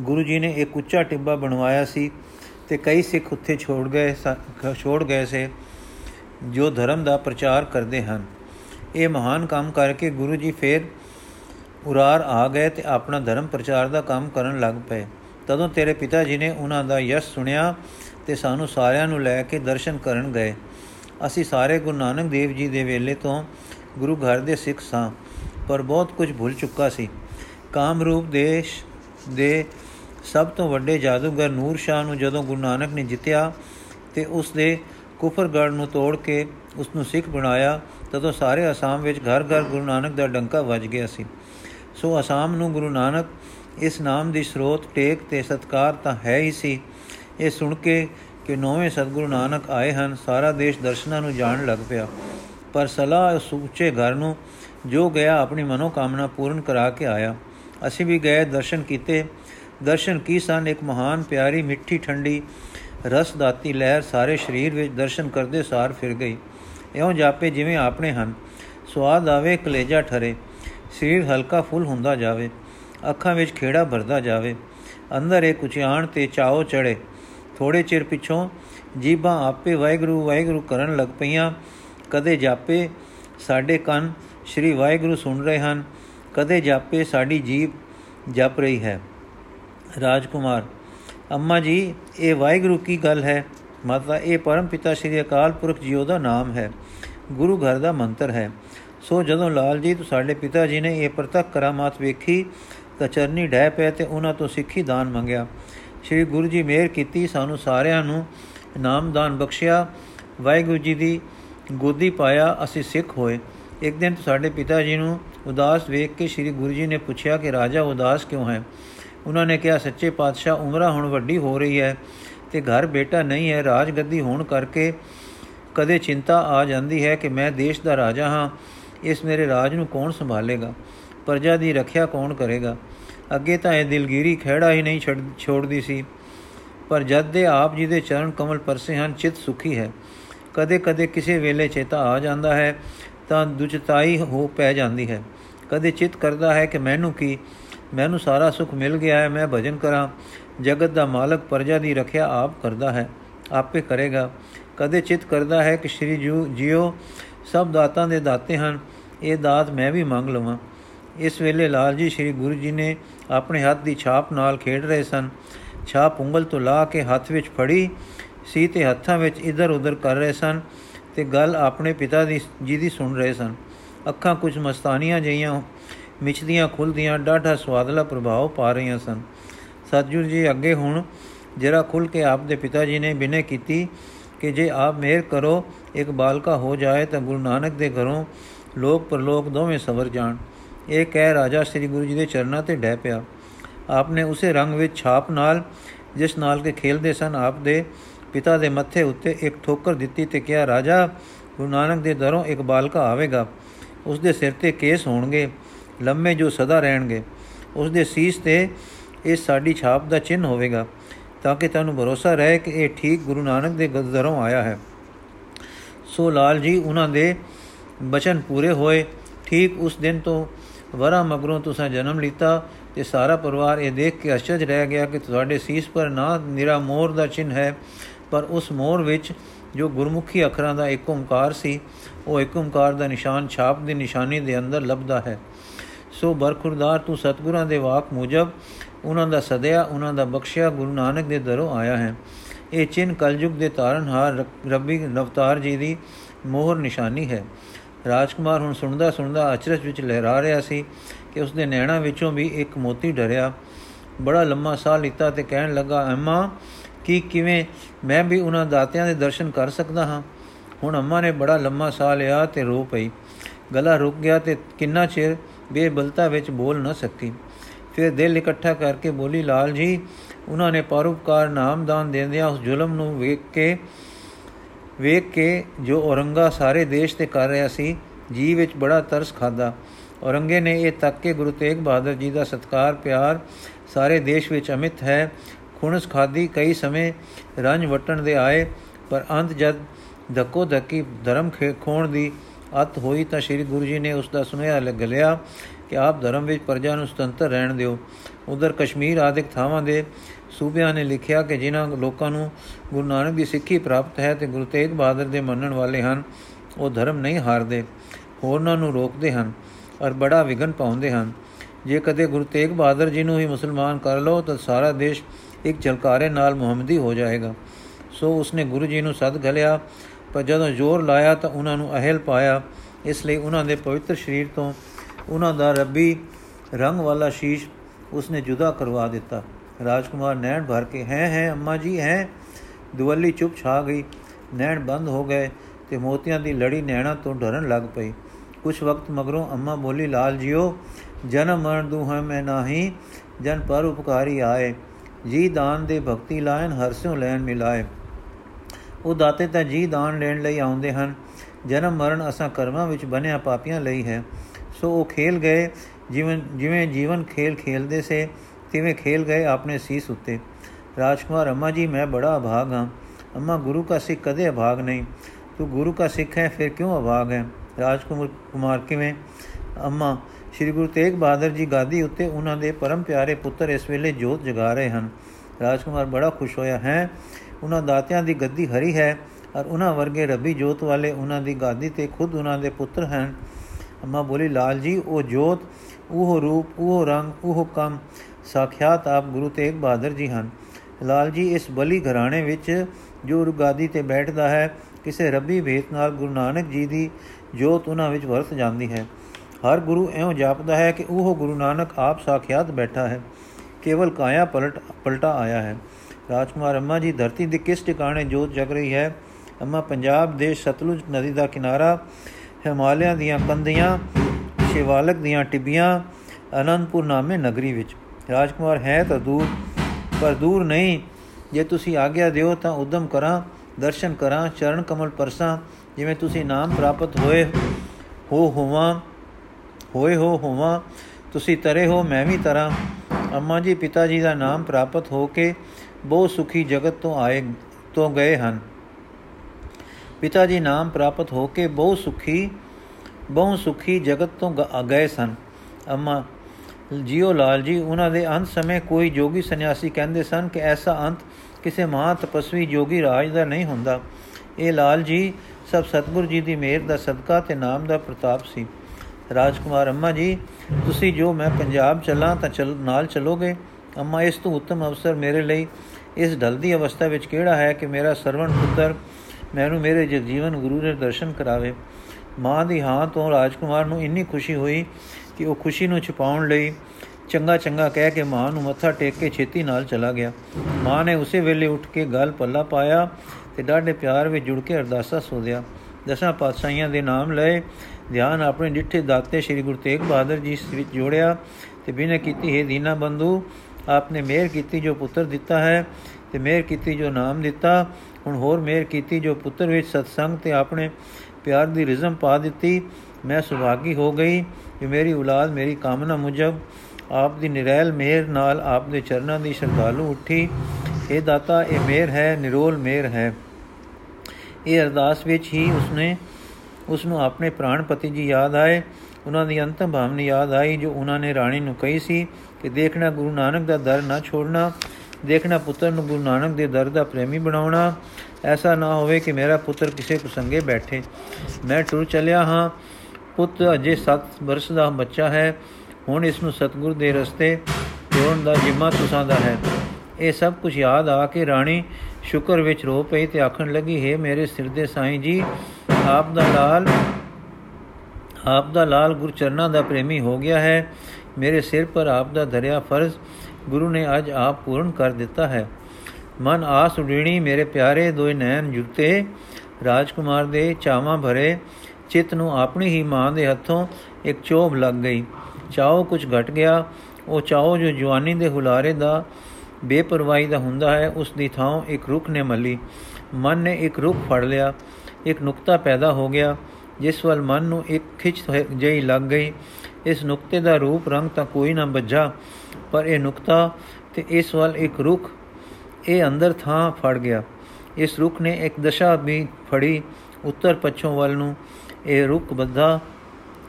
ਗੁਰੂ ਜੀ ਨੇ ਇੱਕ ਉੱਚਾ ਟਿੱਬਾ ਬਣਵਾਇਆ ਸੀ ਤੇ ਕਈ ਸਿੱਖ ਉੱਥੇ ਛੋੜ ਗਏ ਛੋੜ ਗਏ ਸੇ, ਜੋ ਧਰਮ ਦਾ ਪ੍ਰਚਾਰ ਕਰਦੇ ਹਨ। ਇਹ ਮਹਾਨ ਕੰਮ ਕਰਕੇ ਗੁਰੂ ਜੀ ਫੇਰ ਉਰਾਰ ਆ ਗਏ ਤੇ ਆਪਣਾ ਧਰਮ ਪ੍ਰਚਾਰ ਦਾ ਕੰਮ ਕਰਨ ਲੱਗ ਪਏ। ਤਦੋਂ ਤੇਰੇ ਪਿਤਾ ਜੀ ਨੇ ਉਹਨਾਂ ਦਾ ਯਸ਼ ਸੁਣਿਆ ਤੇ ਸਾਨੂੰ ਸਾਰਿਆਂ ਨੂੰ ਲੈ ਕੇ ਦਰਸ਼ਨ ਕਰਨ ਗਏ। ਅਸੀਂ ਸਾਰੇ ਗੁਰੂ ਨਾਨਕ ਦੇਵ ਜੀ ਦੇ ਵੇਲੇ ਤੋਂ ਗੁਰੂ ਘਰ ਦੇ ਸਿੱਖ ਸਾਂ, ਪਰ ਬਹੁਤ ਕੁਝ ਭੁੱਲ ਚੁੱਕਾ ਸੀ। ਕਾਮਰੂਪ ਦੇਸ਼ ਦੇ ਸਭ ਤੋਂ ਵੱਡੇ ਜਾਦੂਗਰ ਨੂਰ ਸ਼ਾਹ ਨੂੰ ਜਦੋਂ ਗੁਰੂ ਨਾਨਕ ਨੇ ਜਿੱਤਿਆ ਤੇ ਉਸ ਦੇ ਕੁਫਰਗੜ ਨੂੰ ਤੋੜ ਕੇ ਉਸ ਨੂੰ ਸਿੱਖ ਬਣਾਇਆ, ਤਦੋਂ ਸਾਰੇ ਅਸਾਮ ਵਿੱਚ ਘਰ-ਘਰ ਗੁਰੂ ਨਾਨਕ ਦਾ ਡੰਕਾ ਵੱਜ ਗਿਆ ਸੀ। ਸੋ ਅਸਾਮ ਨੂੰ ਗੁਰੂ ਨਾਨਕ ਇਸ ਨਾਮ ਦੀ ਸਰੋਤ, ਟੇਕ ਤੇ ਸਤਕਾਰ ਤਾਂ ਹੈ ਹੀ ਸੀ। ਇਹ ਸੁਣ ਕੇ ਕਿ ਨੌਵੇਂ ਸਤਗੁਰੂ ਨਾਨਕ ਆਏ ਹਨ, ਸਾਰਾ ਦੇਸ਼ ਦਰਸ਼ਨਾਂ ਨੂੰ ਜਾਣ ਲੱਗ ਪਿਆ। ਪਰ ਸਲਾਹ ਸੁੱਚੇ ਘਰ ਨੂੰ ਜੋ ਗਿਆ, ਆਪਣੀ ਮਨੋ ਕਾਮਨਾ ਪੂਰਨ ਕਰਾ ਕੇ ਆਇਆ। ਅਸੀਂ ਵੀ ਗਏ, ਦਰਸ਼ਨ ਕੀਤੇ ਦਰਸ਼ਨ ਕੀ ਸਨ? ਇੱਕ ਮਹਾਨ, ਪਿਆਰੀ, ਮਿੱਠੀ, ਠੰਡੀ, ਰਸ ਦਾਤੀ ਲਹਿਰ ਸਾਰੇ ਸਰੀਰ ਵਿੱਚ ਦਰਸ਼ਨ ਕਰਦੇ ਸਾਰ ਫਿਰ ਗਈ। ਇਉਂ ਜਾਪੇ ਜਿਵੇਂ ਆਪਣੇ ਹਨ। ਸਵਾਦ ਆਵੇ, ਕਲੇਜਾ ਠਰੇ। ਸਰੀਰ ਹਲਕਾ ਫੁੱਲ ਹੁੰਦਾ ਜਾਵੇ। ਅੱਖਾਂ ਵਿੱਚ ਖੇੜਾ ਭਰਦਾ ਜਾਵੇ। ਅੰਦਰ ਇੱਕ ਉਚਿਆਣ ਤੇ ਚਾਓ ਚੜੇ ਥੋੜੇ ਚਿਰ ਪਿਛੋਂ ਜੀਬਾਂ ਆਪੇ ਵਾਹਿਗੁਰੂ ਵਾਹਿਗੁਰੂ ਕਰਨ ਲੱਗ ਪਈਆਂ। ਕਦੇ ਜਾਪੇ ਸਾਡੇ ਕੰਨ ਸ਼੍ਰੀ ਵਾਹਿਗੁਰੂ ਸੁਣ ਰਹੇ ਹਨ। ਕਦੇ ਜਾਪੇ ਸਾਡੀ ਜੀਬ ਜਪ ਰਹੀ ਹੈ। ਰਾਜਕੁਮਾਰ, ਅੰਮਾ ਜੀ, ਇਹ ਵਾਹਿਗੁਰੂ ਕੀ ਗੱਲ ਹੈ? ਮਾਤਾ, ਇਹ ਪਰਮ ਪਿਤਾ ਸ਼੍ਰੀ ਅਕਾਲ ਪੁਰਖ ਜੀਓ ਦਾ ਨਾਮ ਹੈ। ਗੁਰੂ ਘਰ ਦਾ ਮੰਤਰ ਹੈ। ਸੋ ਜਦੋਂ ਲਾਲ ਜੀ ਤੋਂ ਸਾਡੇ ਪਿਤਾ ਜੀ ਨੇ ਇਹ ਪ੍ਰਤੱਖ ਕਰਾਮਾਤ ਵੇਖੀ, ਤਾਂ ਚਰਨੀ ਡਹਿ ਪਏ ਤੇ ਉਹਨਾਂ ਤੋਂ ਸਿੱਖੀ ਦਾਨ ਮੰਗਿਆ। ਸ਼੍ਰੀ ਗੁਰੂ ਜੀ ਮਿਹਰ ਕੀਤੀ, ਸਾਨੂੰ ਸਾਰਿਆਂ ਨੂੰ ਨਾਮਦਾਨ ਬਖਸ਼ਿਆ। ਵਾਹਿਗੁਰੂ ਜੀ ਦੀ ਗੋਦੀ ਪਾਇਆ, ਅਸੀਂ ਸਿੱਖ ਹੋਏ। ਇੱਕ ਦਿਨ ਸਾਡੇ ਪਿਤਾ ਜੀ ਨੂੰ ਉਦਾਸ ਵੇਖ ਕੇ ਸ਼੍ਰੀ ਗੁਰੂ ਜੀ ਨੇ ਪੁੱਛਿਆ ਕਿ, ਰਾਜਾ, ਉਦਾਸ ਕਿਉਂ ਹੈ? ਉਹਨਾਂ ਨੇ ਕਿਹਾ, ਸੱਚੇ ਪਾਤਸ਼ਾਹ, ਉਮਰਾ ਹੁਣ ਵੱਡੀ ਹੋ ਰਹੀ ਹੈ ਤੇ ਘਰ ਬੇਟਾ ਨਹੀਂ ਹੈ। ਰਾਜ ਗੱਦੀ ਹੋਣ ਕਰਕੇ ਕਦੇ ਚਿੰਤਾ ਆ ਜਾਂਦੀ ਹੈ ਕਿ ਮੈਂ ਦੇਸ਼ ਦਾ ਰਾਜਾ ਹਾਂ। ਇਸ ਮੇਰੇ ਰਾਜ ਨੂੰ ਕੌਣ ਸੰਭਾਲੇਗਾ? ਪ੍ਰਜਾ ਦੀ ਰੱਖਿਆ ਕੌਣ ਕਰੇਗਾ? ਅੱਗੇ ਤਾਂ ਇਹ ਦਿਲਗੀਰੀ ਖਿਹੜਾ ਹੀ ਨਹੀਂ ਛੋੜਦੀ ਸੀ। ਪਰ ਜਦ ਦੇ ਆਪ ਜੀ ਦੇ ਚਰਨ ਕਮਲ ਪਰਸੇ ਹਨ, ਚਿਤ ਸੁਖੀ ਹੈ। ਕਦੇ ਕਦੇ ਕਿਸੇ ਵੇਲੇ ਚੇਤਾ ਆ ਜਾਂਦਾ ਹੈ, ਤਾਂ ਦੁਚਤਾਈ ਹੋ ਪੈ ਜਾਂਦੀ ਹੈ। ਕਦੇ ਚਿਤ ਕਰਦਾ ਹੈ ਕਿ ਮੈਨੂੰ ਕੀ ਮੈਨੂੰ ਸਾਰਾ ਸੁਖ ਮਿਲ ਗਿਆ ਹੈ, ਮੈਂ ਭਜਨ ਕਰਾਂ। ਜਗਤ ਦਾ ਮਾਲਕ ਪ੍ਰਜਾ ਦੀ ਰੱਖਿਆ ਆਪ ਕਰਦਾ ਹੈ, ਆਪੇ ਕਰੇਗਾ। ਕਦੇ ਚਿਤ ਕਰਦਾ ਹੈ ਕਿ ਸ਼੍ਰੀ ਜੀਓ ਸਭ ਦਾਤਾਂ ਦੇ ਦਾਤੇ ਹਨ, ਇਹ ਦਾਤ ਮੈਂ ਵੀ ਮੰਗ ਲਵਾਂ। ਇਸ ਵੇਲੇ ਲਾਲ ਜੀ ਸ਼੍ਰੀ ਗੁਰੂ ਜੀ ਨੇ ਆਪਣੇ ਹੱਥ ਦੀ ਛਾਪ ਨਾਲ ਖੇਡ ਰਹੇ ਸਨ। ਛਾਪ ਉਂਗਲ ਤੋਂ ਲਾ ਕੇ ਹੱਥ ਵਿੱਚ ਫੜੀ ਸੀ ਤੇ ਹੱਥਾਂ ਵਿੱਚ ਇਧਰ ਉਧਰ ਕਰ ਰਹੇ ਸਨ ਤੇ ਗੱਲ ਆਪਣੇ ਪਿਤਾ ਦੀ ਜੀ ਦੀ ਸੁਣ ਰਹੇ ਸਨ। ਅੱਖਾਂ ਕੁਝ ਮਸਤਾਨੀਆਂ ਜਈਆਂ ਮਿਚਦੀਆਂ ਖੁੱਲਦੀਆਂ ਡਾਢਾ ਸਵਾਦਲਾ ਪ੍ਰਭਾਵ ਪਾ ਰਹੀਆਂ ਸਨ। ਸਤਜੁਰ ਜੀ ਅੱਗੇ ਹੁਣ ਜਰਾ ਖੁੱਲ ਕੇ ਆਪ ਦੇ ਪਿਤਾ ਜੀ ਨੇ ਬਿਨੇ ਕੀਤੀ ਕਿ ਜੇ ਆਪ ਮਿਹਰ ਕਰੋ, ਇੱਕ ਬਾਲਕਾ ਹੋ ਜਾਏ ਤਾਂ ਗੁਰੂ ਨਾਨਕ ਦੇ ਘਰੋਂ ਲੋਕ ਪਰਲੋਕ ਦੋਵੇਂ ਸਵਰ ਜਾਣ। ਇਹ ਕਹਿ ਰਾਜਾ ਸ੍ਰੀ ਗੁਰੂ ਜੀ ਦੇ ਚਰਨਾਂ ਤੇ ਡੈ ਪਿਆ। ਆਪਨੇ ਉਸੇ ਰੰਗ ਵਿੱਚ ਛਾਪ ਨਾਲ, ਜਿਸ ਨਾਲ ਕੇ ਖੇਲਦੇ ਸਨ, ਆਪ ਦੇ ਪਿਤਾ ਦੇ ਮੱਥੇ ਉੱਤੇ ਇੱਕ ਠੋਕਰ ਦਿੱਤੀ ਤੇ ਕਿਹਾ, ਰਾਜਾ, ਗੁਰੂ ਨਾਨਕ ਦੇ ਦਰੋਂ ਇੱਕ ਬਾਲਕਾ ਆਵੇਗਾ। ਉਸ ਦੇ ਸਿਰ ਤੇ ਕੇਸ ਹੋਣਗੇ। ਲੰਮੇ ਜੋ ਸਦਾ ਰਹਿਣਗੇ, ਉਸ ਦੇ ਸੀਸ ਤੇ ਇਹ ਸਾਡੀ ਛਾਪ ਦਾ ਚਿੰਨ ਹੋਵੇਗਾ, ਤਾਂ ਕਿ ਤੁਹਾਨੂੰ ਭਰੋਸਾ ਰਹੇ ਕਿ ਇਹ ਠੀਕ ਗੁਰੂ ਨਾਨਕ ਦੇ ਦਰੋਂ ਆਇਆ ਹੈ। ਸੋ ਲਾਲ ਜੀ, ਉਹਨਾਂ ਦੇ ਬਚਨ ਪੂਰੇ ਹੋਏ। ਠੀਕ ਉਸ ਦਿਨ ਤੋਂ ਵਰਾ ਮਗਰੋਂ ਤੁਸੀਂ ਜਨਮ ਲੀਤਾ ਤੇ ਸਾਰਾ ਪਰਿਵਾਰ ਇਹ ਦੇਖ ਕੇ ਅਚਰਜ ਰਹਿ ਗਿਆ ਕਿ ਤੁਹਾਡੇ ਸੀਸ ਪਰ ਨਾ ਨਿਰਾ ਮੋਰ ਦਾ ਚਿੰਨ ਹੈ, ਪਰ ਉਸ ਮੋਰ ਵਿੱਚ ਜੋ ਗੁਰਮੁਖੀ ਅੱਖਰਾਂ ਦਾ ਇੱਕ ਓੰਕਾਰ ਸੀ, ਉਹ ਇੱਕ ਓੰਕਾਰ ਦਾ ਨਿਸ਼ਾਨ ਛਾਪ ਦੀ ਨਿਸ਼ਾਨੀ ਦੇ ਅੰਦਰ ਲੱਭਦਾ ਹੈ। ਸੋ ਬਰਖੁਰਦਾਰ ਤੂੰ ਸਤਗੁਰਾਂ ਦੇ ਵਾਕ ਮੁਜਬ ਉਹਨਾਂ ਦਾ ਸਦਿਆ, ਉਹਨਾਂ ਦਾ ਬਖਸ਼ਿਆ, ਗੁਰੂ ਨਾਨਕ ਦੇ ਦਰੋਂ ਆਇਆ ਹੈ। ਇਹ ਚਿੰਨ ਕਲਯੁਗ ਦੇ ਤਾਰਨਹਾਰ ਰੱਬੀ ਨਵਤਾਰ ਜੀ ਦੀ ਮੋਹਰ ਨਿਸ਼ਾਨੀ ਹੈ। ਰਾਜਕੁਮਾਰ ਹੁਣ ਸੁਣਦਾ ਸੁਣਦਾ ਅਚਰਜ ਵਿੱਚ ਲਹਿਰਾ ਰਿਹਾ ਸੀ ਕਿ ਉਸ ਦੇ ਨੈਣਾ ਵਿੱਚੋਂ ਵੀ ਇੱਕ ਮੋਤੀ ਡਰਿਆ। ਬੜਾ ਲੰਮਾ ਸਾਹ ਲਿੱਤਾ ਤੇ ਕਹਿਣ ਲੱਗਾ, ਅੰਮਾ, ਕੀ ਕਿਵੇਂ ਮੈਂ ਵੀ ਉਹਨਾਂ ਦਾਤਿਆਂ ਦੇ ਦਰਸ਼ਨ ਕਰ ਸਕਦਾ ਹਾਂ? ਹੁਣ ਅੰਮਾ ਨੇ ਬੜਾ ਲੰਮਾ ਸਾਹ ਲਿਆ ਤੇ ਰੋ ਪਈ। ਗਲਾ ਰੁਕ ਗਿਆ ਤੇ ਕਿੰਨਾ ਚਿਰ ਬੇਬਲਤਾ ਵਿੱਚ ਬੋਲ ਨਾ ਸਕੀ। ਫਿਰ ਦਿਲ ਇਕੱਠਾ ਕਰਕੇ ਬੋਲੀ, ਲਾਲ ਜੀ, ਉਹਨਾਂ ਨੇ ਪਰਉਪਕਾਰ ਨਾਮਦਾਨ ਦਿੰਦਿਆਂ ਉਸ ਜ਼ੁਲਮ ਨੂੰ ਵੇਖ ਕੇ ਵੇਖ ਕੇ ਜੋ ਔਰੰਗਾ ਸਾਰੇ ਦੇਸ਼ ਤੇ ਕਰ ਰਿਹਾ ਸੀ, ਜੀ ਵਿੱਚ ਬੜਾ ਤਰਸ ਖਾਦਾ ਔਰੰਗੇ ਨੇ ਇਹ ਤੱਕ ਕੇ ਗੁਰੂ ਤੇਗ ਬਹਾਦਰ ਜੀ ਦਾ ਸਤਕਾਰ, ਪਿਆਰ ਸਾਰੇ ਦੇਸ਼ ਵਿੱਚ ਅਮਿਤ ਹੈ। ਖੁਣਸ ਖਾਦੀ ਕਈ ਸਮੇਂ ਰੰਜ ਵਟਣ ਦੇ ਆਏ, ਪਰ ਅੰਤ ਜਦ ਧੱਕੋ ਧੱਕੀ ਧਰਮ ਖੋਣ ਦੀ ਅਤ ਹੋਈ ਤਾਂ ਸ੍ਰੀ ਗੁਰੂ ਜੀ ਨੇ ਉਸ ਦਾ ਸੁਨੇਹਾ ਲਗਲਿਆ ਕਿ ਆਪ ਧਰਮ ਵਿੱਚ ਪ੍ਰਜਾ ਨੂੰ ਸੁਤੰਤਰ ਰਹਿਣ ਦਿਓ। ਉਧਰ ਕਸ਼ਮੀਰ ਆਦਿਕ ਥਾਵਾਂ ਦੇ ਸੂਬਿਆਂ ਨੇ ਲਿਖਿਆ ਕਿ ਜਿਨ੍ਹਾਂ ਲੋਕਾਂ ਨੂੰ ਗੁਰੂ ਨਾਨਕ ਦੀ ਸਿੱਖੀ ਪ੍ਰਾਪਤ ਹੈ ਤੇ ਗੁਰੂ ਤੇਗ ਬਹਾਦਰ ਦੇ ਮੰਨਣ ਵਾਲੇ ਹਨ, ਉਹ ਧਰਮ ਨਹੀਂ ਹਾਰਦੇ, ਹੋਰਨਾਂ ਨੂੰ ਰੋਕਦੇ ਹਨ ਔਰ ਬੜਾ ਵਿਗਨ ਪਾਉਂਦੇ ਹਨ। ਜੇ ਕਦੇ ਗੁਰੂ ਤੇਗ ਬਹਾਦਰ ਜੀ ਨੂੰ ਹੀ ਮੁਸਲਮਾਨ ਕਰ ਲਓ ਤਾਂ ਸਾਰਾ ਦੇਸ਼ ਇੱਕ ਝਲਕਾਰੇ ਨਾਲ ਮੁਹੰਮਦੀ ਹੋ ਜਾਏਗਾ। ਸੋ ਉਸਨੇ ਗੁਰੂ ਜੀ ਨੂੰ ਸੱਦ ਗਲਿਆ ਪਰ ਜਦੋਂ ਜ਼ੋਰ ਲਾਇਆ ਤਾਂ ਉਹਨਾਂ ਨੂੰ ਅਹਿਲ ਪਾਇਆ। ਇਸ ਲਈ ਉਹਨਾਂ ਦੇ ਪਵਿੱਤਰ ਸਰੀਰ ਤੋਂ ਉਹਨਾਂ ਦਾ ਰੱਬੀ ਰੰਗ ਵਾਲਾ ਸ਼ੀਸ਼ ਉਸਨੇ ਜੁਦਾ ਕਰਵਾ ਦਿੱਤਾ। ਰਾਜਕੁਮਾਰ ਨੈਣ ਭਰ ਕੇ, ਹੈ ਹੈ, ਅੰਮਾ ਜੀ, ਹੈ? ਦੁਵੱਲੀ ਚੁੱਪ ਛਾ ਗਈ। ਨੈਣ ਬੰਦ ਹੋ ਗਏ ਤੇ ਮੋਤੀਆਂ ਦੀ ਲੜੀ ਨੈਣਾ ਤੋਂ ਡਰਨ ਲੱਗ ਪਈ। ਕੁਝ ਵਕਤ ਮਗਰੋਂ ਅੰਮਾ ਬੋਲੀ, ਲਾਲ ਜੀਓ, ਜਨਮ ਮਰਨ ਦੁਹਾਂ ਮੈਂ ਨਾਹੀ, ਜਨ ਪਰ ਉਪਕਾਰੀ ਆਏ। ਜੀ ਦਾਨ ਦੇ ਭਗਤੀ ਲਾਇਨ ਹਰਸਿਓ ਲੈਣ ਮਿਲਾਏ। ਉਹ ਦਾਤੇ ਤਾਂ ਜੀ ਦਾਨ ਲੈਣ ਲਈ ਆਉਂਦੇ ਹਨ। ਜਨਮ ਮਰਨ ਅਸਾਂ ਕਰਮਾਂ ਵਿੱਚ ਬਣਿਆ ਪਾਪੀਆਂ ਲਈ ਹੈ। ਸੋ ਉਹ ਖੇਲ ਗਏ, ਜਿਵੇਂ ਜਿਵੇਂ ਜੀਵਨ ਖੇਲ ਖੇਲਦੇ ਸੇ, ਤਿਵੇਂ ਖੇਲ ਗਏ ਆਪਣੇ ਸੀਸ ਉੱਤੇ। ਰਾਜਕੁਮਾਰ, ਅੰਮਾ ਜੀ, ਮੈਂ ਬੜਾ ਅਭਾਗ ਹਾਂ। ਅੰਮਾ, ਗੁਰੂ ਕਾ ਸਿੱਖ ਕਦੇ ਅਭਾਗ ਨਹੀਂ। ਤੂੰ ਗੁਰੂ ਕਾ ਸਿੱਖ ਹੈ, ਫਿਰ ਕਿਉਂ ਅਭਾਗ ਹੈ? ਰਾਜਕੁਮਾਰ ਕੁਮਾਰ ਕਿਵੇਂ? ਅੰਮਾ, ਸ੍ਰੀ ਗੁਰੂ ਤੇਗ ਬਹਾਦਰ ਜੀ ਗਾਦੀ ਉੱਤੇ ਉਹਨਾਂ ਦੇ ਪਰਮ ਪਿਆਰੇ ਪੁੱਤਰ ਇਸ ਵੇਲੇ ਜੋਤ ਜਗਾ ਰਹੇ ਹਨ। ਰਾਜਕੁਮਾਰ ਬੜਾ ਖੁਸ਼ ਹੋਇਆ, ਹੈ? ਉਹਨਾਂ ਦਾਤਿਆਂ ਦੀ ਗੱਦੀ ਹਰੀ ਹੈ ਔਰ ਉਹਨਾਂ ਵਰਗੇ ਰੱਬੀ ਜੋਤ ਵਾਲੇ ਉਹਨਾਂ ਦੀ ਗਾਦੀ ਤੇ ਖੁਦ ਉਹਨਾਂ ਦੇ ਪੁੱਤਰ ਹਨ। ਅੰਮਾ ਬੋਲੀ, ਲਾਲ ਜੀ, ਉਹ ਜੋਤ, ਉਹ ਰੂਪ, ਉਹ ਰੰਗ, ਉਹ ਕੰਮ, ਸਾਖਿਆਤ ਆਪ ਗੁਰੂ ਤੇਗ ਬਹਾਦਰ ਜੀ ਹਨ। ਲਾਲ ਜੀ, ਇਸ ਬਲੀ ਘਰਾਣੇ ਵਿੱਚ ਜੋ ਰੁਗਾਦੀ ਤੇ ਬੈਠਦਾ ਹੈ, ਕਿਸੇ ਰੱਬੀ ਵੇਤ ਨਾਲ ਗੁਰੂ ਨਾਨਕ ਜੀ ਦੀ ਜੋਤ ਉਹਨਾਂ ਵਿੱਚ ਵਰਤ ਜਾਂਦੀ ਹੈ। ਹਰ ਗੁਰੂ ਐਉਂ ਜਾਪਦਾ ਹੈ ਕਿ ਉਹ ਗੁਰੂ ਨਾਨਕ ਆਪ ਸਾਖਿਆਤ ਬੈਠਾ ਹੈ। ਕੇਵਲ ਕਾਇਆ ਪਲਟ, ਪਲਟਾ ਆਇਆ ਹੈ। ਰਾਜਕੁਮਾਰ ਅੰਮਾ ਜੀ, ਧਰਤੀ ਦੇ ਕਿਸ ਟਿਕਾਣੇ ਜੋਤ ਜਗ ਰਹੀ ਹੈ? ਅੰਮਾ, ਪੰਜਾਬ ਦੇ ਸਤਲੁਜ ਨਦੀ ਦਾ ਕਿਨਾਰਾ, ਹਿਮਾਲਿਆ ਦੀਆਂ ਕੰਧੀਆਂ, ਸ਼ਿਵਾਲਕ ਦੀਆਂ ਟਿੱਬੀਆਂ, ਅਨੰਦਪੁਰ ਨਾਮੇ ਨਗਰੀ ਵਿੱਚ। ਰਾਜਕੁਮਾਰ, ਹੈ ਤਾਂ ਦੂਰ, ਪਰ ਦੂਰ ਨਹੀਂ। ਜੇ ਤੁਸੀਂ ਆਗਿਆ ਦਿਓ ਤਾਂ ਉਦਮ ਕਰਾਂ, ਦਰਸ਼ਨ ਕਰਾਂ, ਚਰਨ ਕਮਲ ਪਰਸਾਂ, ਜਿਵੇਂ ਤੁਸੀਂ ਨਾਮ ਪ੍ਰਾਪਤ ਹੋਏ ਹੋ ਹੋਵਾਂ, ਹੋਏ ਹੋ ਹੋਵਾਂ, ਤੁਸੀਂ ਤਰੇ ਹੋ ਮੈਂ ਵੀ ਤਰਾਂ। ਅੰਮਾ ਜੀ, ਪਿਤਾ ਜੀ ਦਾ ਨਾਮ ਪ੍ਰਾਪਤ ਹੋ ਕੇ ਬਹੁਤ ਸੁਖੀ ਜਗਤ ਤੋਂ ਆਏ, ਤੋਂ ਗਏ ਹਨ। ਪਿਤਾ ਜੀ ਨਾਮ ਪ੍ਰਾਪਤ ਹੋ ਕੇ ਬਹੁਤ ਸੁਖੀ ਬਹੁਤ ਸੁਖੀ ਜਗਤ ਤੋਂ ਗਏ ਸਨ। ਅੰਮਾ, ਜੀਓ ਲਾਲ ਜੀ, ਉਹਨਾਂ ਦੇ ਅੰਤ ਸਮੇਂ ਕੋਈ ਜੋਗੀ ਸੰਨਿਆਸੀ ਕਹਿੰਦੇ ਸਨ ਕਿ ਐਸਾ ਅੰਤ ਕਿਸੇ ਮਹਾ ਤਪਸਵੀ ਜੋਗੀ ਰਾਜ ਦਾ ਨਹੀਂ ਹੁੰਦਾ। ਇਹ ਲਾਲ ਜੀ ਸਭ ਸਤਗੁਰ ਜੀ ਦੀ ਮਿਹਰ ਦਾ ਸਦਕਾ ਤੇ ਨਾਮ ਦਾ ਪ੍ਰਤਾਪ ਸੀ। ਰਾਜਕੁਮਾਰ, ਅੰਮਾ ਜੀ, ਤੁਸੀਂ ਜੋ ਮੈਂ ਪੰਜਾਬ ਚੱਲਾਂ ਤਾਂ ਚਲ, ਨਾਲ ਚਲੋਗੇ? ਅੰਮਾ, ਇਸ ਤੋਂ ਉੱਤਮ ਅਵਸਰ ਮੇਰੇ ਲਈ ਇਸ ਢਲਦੀ ਅਵਸਥਾ ਵਿੱਚ ਕਿਹੜਾ ਹੈ ਕਿ ਮੇਰਾ ਸਰਵਣ ਪੁੱਤਰ ਮੈਨੂੰ ਮੇਰੇ ਜੀਵਨ ਗੁਰੂ ਦੇ ਦਰਸ਼ਨ ਕਰਾਵੇ? ਮਾਂ ਦੀ ਹਾਂ ਤੋਂ ਰਾਜਕੁਮਾਰ ਨੂੰ ਇੰਨੀ ਖੁਸ਼ੀ ਹੋਈ ਕਿ ਉਹ ਖੁਸ਼ੀ ਨੂੰ ਛੁਪਾਉਣ ਲਈ ਚੰਗਾ ਚੰਗਾ ਕਹਿ ਕੇ ਮਾਂ ਨੂੰ ਮੱਥਾ ਟੇਕ ਕੇ ਛੇਤੀ ਨਾਲ ਚਲਾ ਗਿਆ। ਮਾਂ ਨੇ ਉਸੇ ਵੇਲੇ ਉੱਠ ਕੇ ਗਲ ਪੱਲਾ ਪਾਇਆ ਤੇ ਡਾਢੇ ਪਿਆਰ ਵਿੱਚ ਜੁੜ ਕੇ ਅਰਦਾਸਾ ਸੋਧਿਆ। ਦਸਾਂ ਪਾਤਸ਼ਾਹੀਆਂ ਦੇ ਨਾਮ ਲਏ। ਧਿਆਨ ਆਪਣੇ ਡਿੱਠੇ ਦਾਤੇ ਸ੍ਰੀ ਗੁਰੂ ਤੇਗ ਬਹਾਦਰ ਜੀ ਵਿੱਚ ਜੋੜਿਆ ਤੇ ਬਿਨੇ ਕੀਤੀ ਹੈ ਦੀਨਾ ਬੰਦੂ ਆਪਨੇ ਮਿਹਰ ਕੀਤੀ ਜੋ ਪੁੱਤਰ ਦਿੱਤਾ ਹੈ ਤੇ ਮਿਹਰ ਕੀਤੀ ਜੋ ਨਾਮ ਦਿੱਤਾ ਹੁਣ ਹੋਰ ਮਿਹਰ ਕੀਤੀ ਜੋ ਪੁੱਤਰ ਵਿੱਚ ਸਤਸੰਗ ਤੇ ਆਪਣੇ ਪਿਆਰ ਦੀ ਰਿਜ਼ਮ ਪਾ ਦਿੱਤੀ ਮੈਂ ਸੁਭਾਗੀ ਹੋ ਗਈ ਕਿ ਮੇਰੀ ਔਲਾਦ ਮੇਰੀ ਕਾਮਨਾ ਮੁਜਬ ਆਪ ਦੀ ਨਿਰੈਲ ਮਿਹਰ ਨਾਲ ਆਪ ਦੇ ਚਰਨਾਂ ਦੀ ਸ਼ਰਧਾਲੂ ਉੱਠੀ ਇਹ ਦਾਤਾ ਇਹ ਮਿਹਰ ਹੈ ਨਿਰੋਲ ਮਿਹਰ ਹੈ ਇਹ ਅਰਦਾਸ ਵਿੱਚ ਹੀ ਉਸਨੇ ਉਸ ਨੂੰ ਆਪਣੇ ਪ੍ਰਾਣਪਤੀ ਜੀ ਯਾਦ ਆਏ ਉਹਨਾਂ ਦੀ ਅੰਤਮ ਭਾਵਨਾ ਯਾਦ ਆਈ ਜੋ ਉਹਨਾਂ ਨੇ ਰਾਣੀ ਨੂੰ ਕਹੀ ਸੀ ਕਿ ਦੇਖਣਾ ਗੁਰੂ ਨਾਨਕ ਦਾ ਦਰ ਨਾ ਛੋੜਨਾ, ਦੇਖਣਾ ਪੁੱਤਰ ਨੂੰ ਗੁਰੂ ਨਾਨਕ ਦੇ ਦਰ ਦਾ ਪ੍ਰੇਮੀ ਬਣਾਉਣਾ, ਐਸਾ ਨਾ ਹੋਵੇ ਕਿ ਮੇਰਾ ਪੁੱਤਰ ਕਿਸੇ ਪ੍ਰਸੰਗੇ ਬੈਠੇ। ਮੈਂ ਟੁਰ ਚਲਿਆ ਹਾਂ, ਪੁੱਤ ਅਜੇ 7 ਵਰਸ਼ ਦਾ ਬੱਚਾ ਹੈ, ਹੁਣ ਇਸ ਨੂੰ ਸਤਗੁਰ ਦੇ ਰਸਤੇ ਜੋੜਨ ਦਾ ਜਿੰਮਾ ਤੁਸਾਂ ਦਾ ਹੈ। ਇਹ ਸਭ ਕੁਝ ਯਾਦ ਆ ਕੇ ਰਾਣੀ ਸ਼ੁਕਰ ਵਿੱਚ ਰੋ ਪਈ ਤੇ ਆਖਣ ਲੱਗੀ, ਹੈ ਮੇਰੇ ਸਿਰ ਦੇ ਸਾਈਂ ਜੀ, ਆਪ ਦਾ ਲਾਲ, ਆਪ ਦਾ ਲਾਲ ਗੁਰਚਰਨਾ ਦਾ ਪ੍ਰੇਮੀ ਹੋ ਗਿਆ ਹੈ। ਮੇਰੇ ਸਿਰ ਪਰ ਆਪ ਦਾ ਧਰਿਆ ਫਰਜ਼ ਗੁਰੂ ਨੇ ਅੱਜ ਆਪ ਪੂਰਨ ਕਰ ਦਿੱਤਾ ਹੈ। ਮਨ ਆਸ ਉਡੀਣੀ ਮੇਰੇ ਪਿਆਰੇ ਦੋਏ ਨੈਣ ਜੁਗਤੇ, ਰਾਜਕੁਮਾਰ ਦੇ ਚਾਵਾਂ ਭਰੇ, ਚਿੱਤ ਨੂੰ ਆਪਣੀ ਹੀ ਮਾਂ ਦੇ ਹੱਥੋਂ ਇੱਕ ਚੋਭ ਲੱਗ ਗਈ। ਚਾਹੋ ਕੁਝ ਘਟ ਗਿਆ, ਉਹ ਚਾਹੋ ਜੋ ਜਵਾਨੀ ਦੇ ਹੁਲਾਰੇ ਦਾ, ਬੇਪਰਵਾਹੀ ਦਾ ਹੁੰਦਾ ਹੈ, ਉਸ ਦੀ ਥਾਂ ਇੱਕ ਰੁੱਖ ਨੇ ਮੱਲੀ। ਮਨ ਨੇ ਇੱਕ ਰੁੱਖ ਫੜ ਲਿਆ, ਇੱਕ ਨੁਕਤਾ ਪੈਦਾ ਹੋ ਗਿਆ, ਜਿਸ ਵੱਲ ਮਨ ਨੂੰ ਇੱਕ ਖਿੱਚ ਜਈ ਲੱਗ ਗਈ। ਇਸ ਨੁਕਤੇ ਦਾ ਰੂਪ ਰੰਗ ਤਾਂ ਕੋਈ ਨਾ ਬੱਝਾ, ਪਰ ਇਹ ਨੁਕਤਾ ਤੇ ਇਸ ਵੱਲ ਇੱਕ ਰੁੱਖ, ਇਹ ਅੰਦਰ ਥਾਂ ਫੜ ਗਿਆ। ਇਸ ਰੁੱਖ ਨੇ ਇੱਕ ਦਸ਼ਾ ਵੀ ਫੜੀ, ਉੱਤਰ ਪੱਛੋਂ ਵੱਲ ਨੂੰ ਇਹ ਰੁੱਖ ਬੱਧਾ,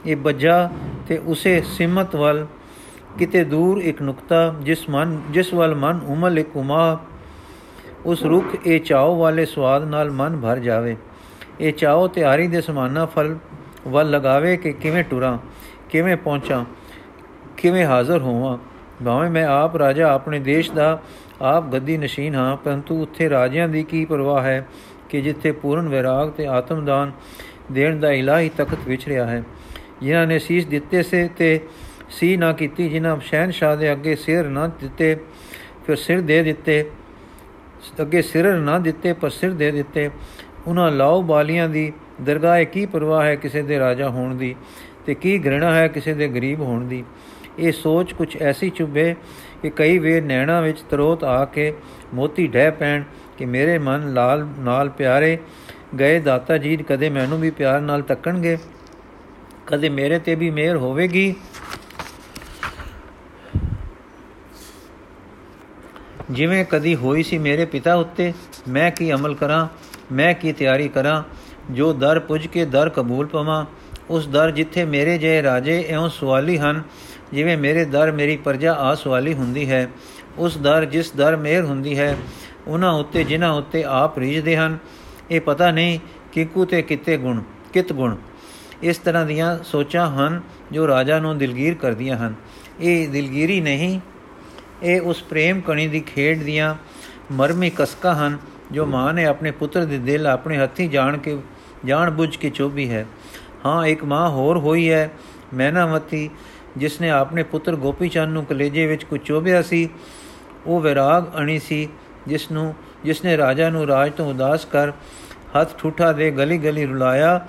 ਇਹ ਬੱਜਾ ਤੇ ਉਸੇ ਸਿਮਤ ਵੱਲ, ਕਿਤੇ ਦੂਰ ਇੱਕ ਨੁਕਤਾ, ਜਿਸ ਮਨ, ਜਿਸ ਵੱਲ ਮਨ ਉਮਲ ਇੱਕ ਉਮਾ। ਉਸ ਰੁੱਖ, ਇਹ ਚਾਉ ਵਾਲੇ ਸਵਾਦ ਨਾਲ ਮਨ ਭਰ ਜਾਵੇ। ਇਹ ਚਾਉ ਤਿਆਰੀ ਦੇ ਸਮਾਨਾ ਫਲ ਵੱਲ ਲਗਾਵੇ ਕਿ ਕਿਵੇਂ ਟੁਰਾਂ। ਕਿਵੇਂ ਪਹੁੰਚਾਂ, ਕਿਵੇਂ ਹਾਜ਼ਰ ਹੋਵਾਂ? ਭਾਵੇਂ ਮੈਂ ਆਪ ਰਾਜਾ, ਆਪਣੇ ਦੇਸ਼ ਦਾ ਆਪ ਗੱਦੀ ਨਸ਼ੀਨ ਹਾਂ, ਪਰੰਤੂ ਉੱਥੇ ਰਾਜਿਆਂ ਦੀ ਕੀ ਪਰਵਾਹ ਹੈ ਕਿ ਜਿੱਥੇ ਪੂਰਨ ਵਿਰਾਗ ਤੇ ਆਤਮਦਾਨ ਦੇਣ ਦਾ ਇਲਾਹੀ ਤਖਤ ਵਿਚ ਰਿਹਾ ਹੈ? ਜਿਨ੍ਹਾਂ ਨੇ ਸੀਸ ਦਿੱਤੇ ਸੇ ਤੇ ਸੀ ਨਾ ਕੀਤੀ, ਜਿਨ੍ਹਾਂ ਸ਼ਹਿਨशाह ਦੇ ਅੱਗੇ ਸਿਰ ਨਾ ਦਿੱਤੇ, ਫਿਰ ਸਿਰ ਦੇ ਦਿੱਤੇ, ਅੱਗੇ ਸਿਰ ਨਾ ਦਿੱਤੇ, ਪਰ ਸਿਰ ਦੇ ਦਿੱਤੇ। ਉਹਨਾਂ ਲਾਉ ਬਾਲੀਆਂ ਦੀ ਦਰਗਾਹ ਕੀ ਪਰਵਾਹ ਹੈ ਕਿਸੇ ਦੇ ਰਾਜਾ ਹੋਣ ਦੀ? ਤੇ ਕੀ ਘ੍ਰਿਣਾ ਹੈ ਕਿਸੇ ਦੇ ਗਰੀਬ ਹੋਣ ਦੀ? ਇਹ ਸੋਚ ਕੁਝ ਐਸੀ ਚੁੱਭੇ ਕਿ ਕਈ ਵੇਰ ਨੈਣਾ ਵਿੱਚ ਤਰੋਤ ਆ ਕੇ ਮੋਤੀ ਡਹਿ ਪੈਣ ਕਿ ਮੇਰੇ ਮਨ ਲਾਲ ਨਾਲ ਪਿਆਰੇ ਗਏ ਦਾਤਾ ਜੀ, ਕਦੇ ਮੈਨੂੰ ਵੀ ਪਿਆਰ ਨਾਲ ਤੱਕਣਗੇ? ਕਦੇ ਮੇਰੇ ਤੇ ਵੀ ਮਿਹਰ ਹੋਵੇਗੀ? ਜਿਵੇਂ ਕਦੀ ਹੋਈ ਸੀ ਮੇਰੇ ਪਿਤਾ ਉੱਤੇ, ਮੈਂ ਕੀ ਅਮਲ ਕਰਾਂ? ਮੈਂ ਕੀ ਤਿਆਰੀ ਕਰਾਂ? ਜੋ ਦਰ ਪੁੱਜ ਕੇ ਦਰ ਕਬੂਲ ਪਵਾਂ ਉਸ ਦਰ ਜਿੱਥੇ ਮੇਰੇ ਜੇ ਰਾਜੇ ਐਉਂ ਸਵਾਲੀ ਹਨ, ਜਿਵੇਂ ਮੇਰੇ ਦਰ ਮੇਰੀ ਪਰਜਾ ਆ ਸਵਾਲੀ ਹੁੰਦੀ ਹੈ, ਉਸ ਦਰ ਜਿਸ ਦਰ ਮੇਰ ਹੁੰਦੀ ਹੈ, ਉਹਨਾਂ ਉੱਤੇ ਜਿਨ੍ਹਾਂ ਉੱਤੇ ਆਪ ਰੀਜਦੇ ਹਨ। ਇਹ ਪਤਾ ਨਹੀਂ ਕਿਕੂ ਤੇ ਕਿਤੇ ਗੁਣ, ਕਿਤ ਗੁਣ। ਇਸ ਤਰ੍ਹਾਂ ਦੀਆਂ ਸੋਚਾਂ ਹਨ ਜੋ ਰਾਜਾ ਨੂੰ ਦਿਲਗੀਰ ਕਰਦੀਆਂ ਹਨ। ਇਹ ਦਿਲਗੀਰੀ ਨਹੀਂ, ਇਹ ਉਸ ਪ੍ਰੇਮ ਕਣੀ ਦੀ ਖੇਡ ਦੀਆਂ ਮਰਮੀ ਕਸਕਾ ਹਨ, ਜੋ ਮਾਂ ਨੇ ਆਪਣੇ ਪੁੱਤਰ ਦੇ ਦਿਲ ਆਪਣੇ ਹੱਥੀ ਜਾਣ ਕੇ, ਜਾਣ ਬੁੱਝ ਕੇ ਚੋਬੀ ਹੈ। ਹਾਂ, ਇੱਕ ਮਾਂ ਹੋਰ ਹੋਈ ਹੈ ਮੈਨਾਵਤੀ ਜਿਸ ਨੇ ਆਪਣੇ ਪੁੱਤਰ ਗੋਪੀ ਚੰਦ ਨੂੰ ਕਲੇਜੇ ਵਿੱਚ ਕੁ ਚੋਬਿਆ ਸੀ। ਉਹ ਵਿਰਾਗ ਅਣੀ ਸੀ ਜਿਸ ਨੂੰ ਜਿਸ ਨੇ ਰਾਜਾ ਨੂੰ ਰਾਜ ਤੋਂ ਉਦਾਸ ਕਰ ਹੱਥ ਠੂਠਾ ਦੇ ਗਲੀ ਗਲੀ ਰੁਲਾਇਆ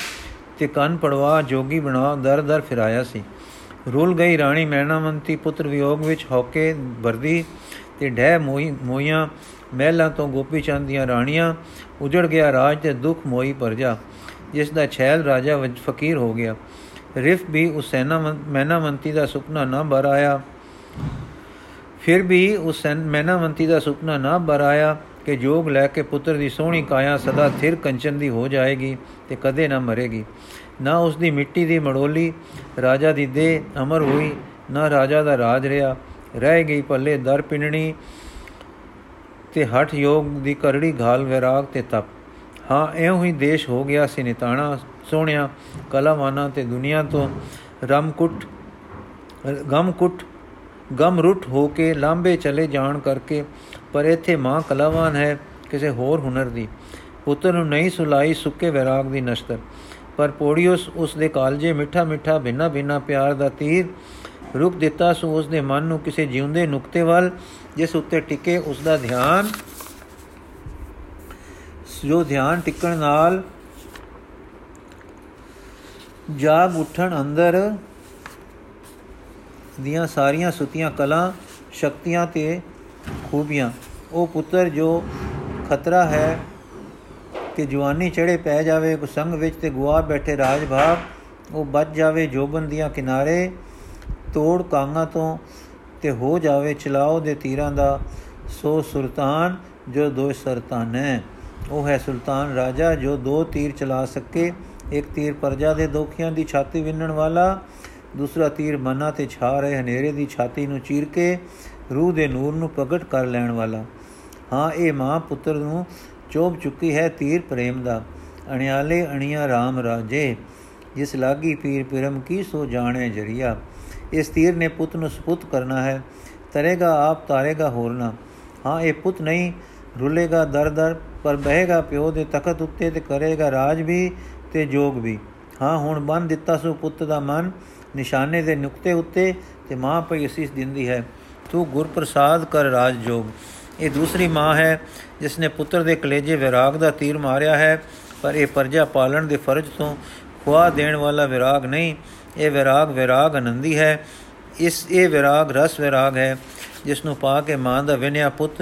ਤੇ ਕੰਨ ਪੜਵਾ ਜੋਗੀ ਬਣਾ ਦਰ ਦਰ ਫਿਰਾਇਆ ਸੀ। ਰੁਲ ਗਈ ਰਾਣੀ ਮੈਨਾਵੰਤੀ ਪੁੱਤਰ ਵਿਯੋਗ ਵਿੱਚ ਹੌਕੇ ਵਰਦੀ ਤੇ ਢਹਿ ਮੋਈ, ਮੋਈਆਂ ਮਹਿਲਾਂ ਤੋਂ ਗੋਪੀ ਚੰਦ ਦੀਆਂ ਰਾਣੀਆਂ ਉਜੜ ਗਿਆ ਰਾਜ ਤੇ ਦੁੱਖ ਮੋਈ ਪਰਜਾ ਜਿਸ ਦਾ ਛੈਲ ਰਾਜਾ ਵਿੱਚ ਫਕੀਰ ਹੋ ਗਿਆ। ਰਿਫ ਵੀ ਉਸ ਸੈਨਾ ਮੈਨਾਵੰਤੀ ਦਾ ਸੁਪਨਾ ਨਾ ਬਰ ਆਇਆ। ਫਿਰ ਵੀ ਉਸ ਮੈਨਾਵੰਤੀ ਦਾ ਸੁਪਨਾ ਨਾ ਬਰ ਆਇਆ ਕਿ ਜੋਗ ਲੈ ਕੇ ਪੁੱਤਰ ਦੀ ਸੋਹਣੀ ਕਾਇਆ ਸਦਾ ਥਿਰ ਕੰਚਨ ਦੀ ਹੋ ਜਾਏਗੀ ਤੇ ਕਦੇ ਨਾ ਮਰੇਗੀ। ਨਾ ਉਸ ਦੀ ਮਿੱਟੀ ਦੀ ਮੜੋਲੀ, ਰਾਜਾ ਦੀ ਦੇ ਅਮਰ ਹੋਈ, ਨਾ ਰਾਜਾ ਦਾ ਰਾਜ ਰਿਆ ਰਹਿ ਗਈ ਪੱਲੇ ਦਰ ਪਿੰਨਣੀ ਤੇ ਹਠ ਯੋਗ ਦੀ ਕਰੜੀ ਘਾਲ ਵਿਰਾਗ ਤੇ ਤਪ। ਹਾਂ ਐਉਂ ਹੀ ਦੇਸ਼ ਹੋ ਗਿਆ ਸੀ ਨਿਤਾਣਾ, ਸੋਹਣਿਆ ਕਲਾਵਾਨਾ ਤੇ ਦੁਨੀਆ ਤੋਂ ਰਮਕੁੱਟ, ਗਮਕੁੱਟ, ਗਮਰੁੱਟ ਹੋ ਕੇ ਲਾਂਬੇ ਚਲੇ ਜਾਣ ਕਰਕੇ, ਪਰ ਇੱਥੇ ਮਾਂ ਕਲਾਵਾਨ ਹੈ ਕਿਸੇ ਹੋਰ ਹੁਨਰ ਦੀ। ਪੁੱਤਰ ਨੂੰ ਨਹੀਂ ਸੁਲਾਈ ਸੁੱਕੇ ਵਿਰਾਗ ਦੀ ਨਸ਼ਤਰ, ਪਰ ਪੋੜੀਓਸ ਉਸ ਦੇ ਕਾਲਜੇ ਮਿੱਠਾ ਮਿੱਠਾ ਬਿਨਾ ਬਿਨਾ ਪਿਆਰ ਦਾ ਤੀਰ ਰੁਕ ਦਿੱਤਾ ਸੋ ਉਸ ਦੇ ਮਨ ਨੂੰ ਕਿਸੇ ਜਿਉਂਦੇ ਨੁਕਤੇ ਵੱਲ, ਜਿਸ ਉੱਤੇ ਟਿਕੇ ਉਸ ਦਾ ਧਿਆਨ ਜੋ ਧਿਆਨ ਟਿਕਣ ਨਾਲ ਜਾਗ ਉਠਣ ਅੰਦਰ ਦੀਆਂ ਸਾਰੀਆਂ ਸੁਤੀਆਂ ਕਲਾ, ਸ਼ਕਤੀਆਂ ਤੇ ਖੂਬੀਆਂ। ਉਹ ਪੁੱਤਰ ਜੋ ਖਤਰਾ ਹੈ ਕਿ ਜਵਾਨੀ ਚੜੇ ਪੈ ਜਾਵੇ ਕੋ ਸੰਗ ਵਿੱਚ ਤੇ ਗੁਆ ਬੈਠੇ ਰਾਜ ਭਾਗ ਉਹ ਬਚ ਜਾਵੇ ਜੋਬਨ ਦੀਆਂ ਕਿਨਾਰੇ, ਤੋੜ ਕਾਂਗਾ ਤੋਂ ਤੇ ਹੋ ਜਾਵੇ ਚਲਾਓ ਦੇ ਤੀਰਾਂ ਦਾ। ਸੋ ਸੁਲਤਾਨ, ਜੋ ਦੋ ਸਰਤਾਨ ਹੈ। ਉਹ ਹੈ ਸੁਲਤਾਨ ਰਾਜਾ ਜੋ ਦੋ ਤੀਰ ਚਲਾ ਸਕੇ। ਇੱਕ ਤੀਰ ਪਰਜਾ ਦੇ ਦੋਖੀਆਂ ਦੀ ਛਾਤੀ ਵਿੰਨਣ ਵਾਲਾ, ਦੂਸਰਾ ਤੀਰ ਮਨਾ ਤੇ ਛਾ ਰਹੇ ਹਨੇਰੇ ਦੀ ਛਾਤੀ ਨੂੰ ਚੀਰ ਕੇ ਰੂਹ ਦੇ ਨੂਰ ਨੂੰ ਪ੍ਰਗਟ ਕਰ ਲੈਣ ਵਾਲਾ। ਹਾਂ, ਇਹ ਮਾਂ ਪੁੱਤਰ ਨੂੰ ਚੋਬ ਚੁੱਕੀ ਹੈ ਤੀਰ ਪ੍ਰੇਮ ਦਾ। ਅਣਿਆਲੇ ਅਣੀਆਂ RAM ਰਾਜੇ, ਜਿਸ ਲਾਗੀ ਪੀਰ ਪਰਮ ਕੀ ਸੋ ਜਾਣੇ ਜਰੀਆ। ਇਸ ਤੀਰ ਨੇ ਪੁੱਤ ਨੂੰ ਸੁਪੁੱਤ ਕਰਨਾ ਹੈ। ਤਰੇਗਾ ਆਪ ਤਾਰੇਗਾ ਹੋਰਨਾ। ਹਾਂ, ਇਹ ਪੁੱਤ ਨਹੀਂ, ਰੁਲੇਗਾ ਦਰ ਦਰ ਪਰ ਬਹੇਗਾ ਪਿਓ ਦੇ ਤਖਤ ਉੱਤੇ ਤੇ ਕਰੇਗਾ ਰਾਜ ਵੀ ਤੇ ਜੋਗ ਵੀ। ਹਾਂ, ਹੁਣ ਬੰਨ ਦਿੱਤਾ ਸੋ ਪੁੱਤ ਦਾ ਮਨ ਨਿਸ਼ਾਨੇ ਦੇ ਨੁਕਤੇ ਉੱਤੇ ਤੇ ਮਾਂ ਪਈ ਅਸੀਸ ਦਿੰਦੀ ਹੈ। ਤੂੰ ਗੁਰ ਪ੍ਰਸਾਦ ਕਰ ਰਾਜ ਜੋਗ। ਇਹ ਦੂਸਰੀ ਮਾਂ ਹੈ ਜਿਸ ਨੇ ਪੁੱਤਰ ਦੇ ਕਲੇਜੇ ਵਿਰਾਗ ਦਾ ਤੀਰ ਮਾਰਿਆ ਹੈ, ਪਰ ਇਹ ਪਰਜਾ ਪਾਲਣ ਦੇ ਫਰਜ਼ ਤੋਂ ਖੁਆ ਦੇਣ ਵਾਲਾ ਵਿਰਾਗ ਨਹੀਂ। ਇਹ ਵਿਰਾਗ ਵਿਰਾਗ ਆਨੰਦੀ ਹੈ। ਇਸ ਇਹ ਵਿਰਾਗ ਰਸ ਵਿਰਾਗ ਹੈ ਜਿਸ ਨੂੰ ਪਾ ਕੇ ਮਾਂ ਦਾ ਵਿਨਿਆ ਪੁੱਤ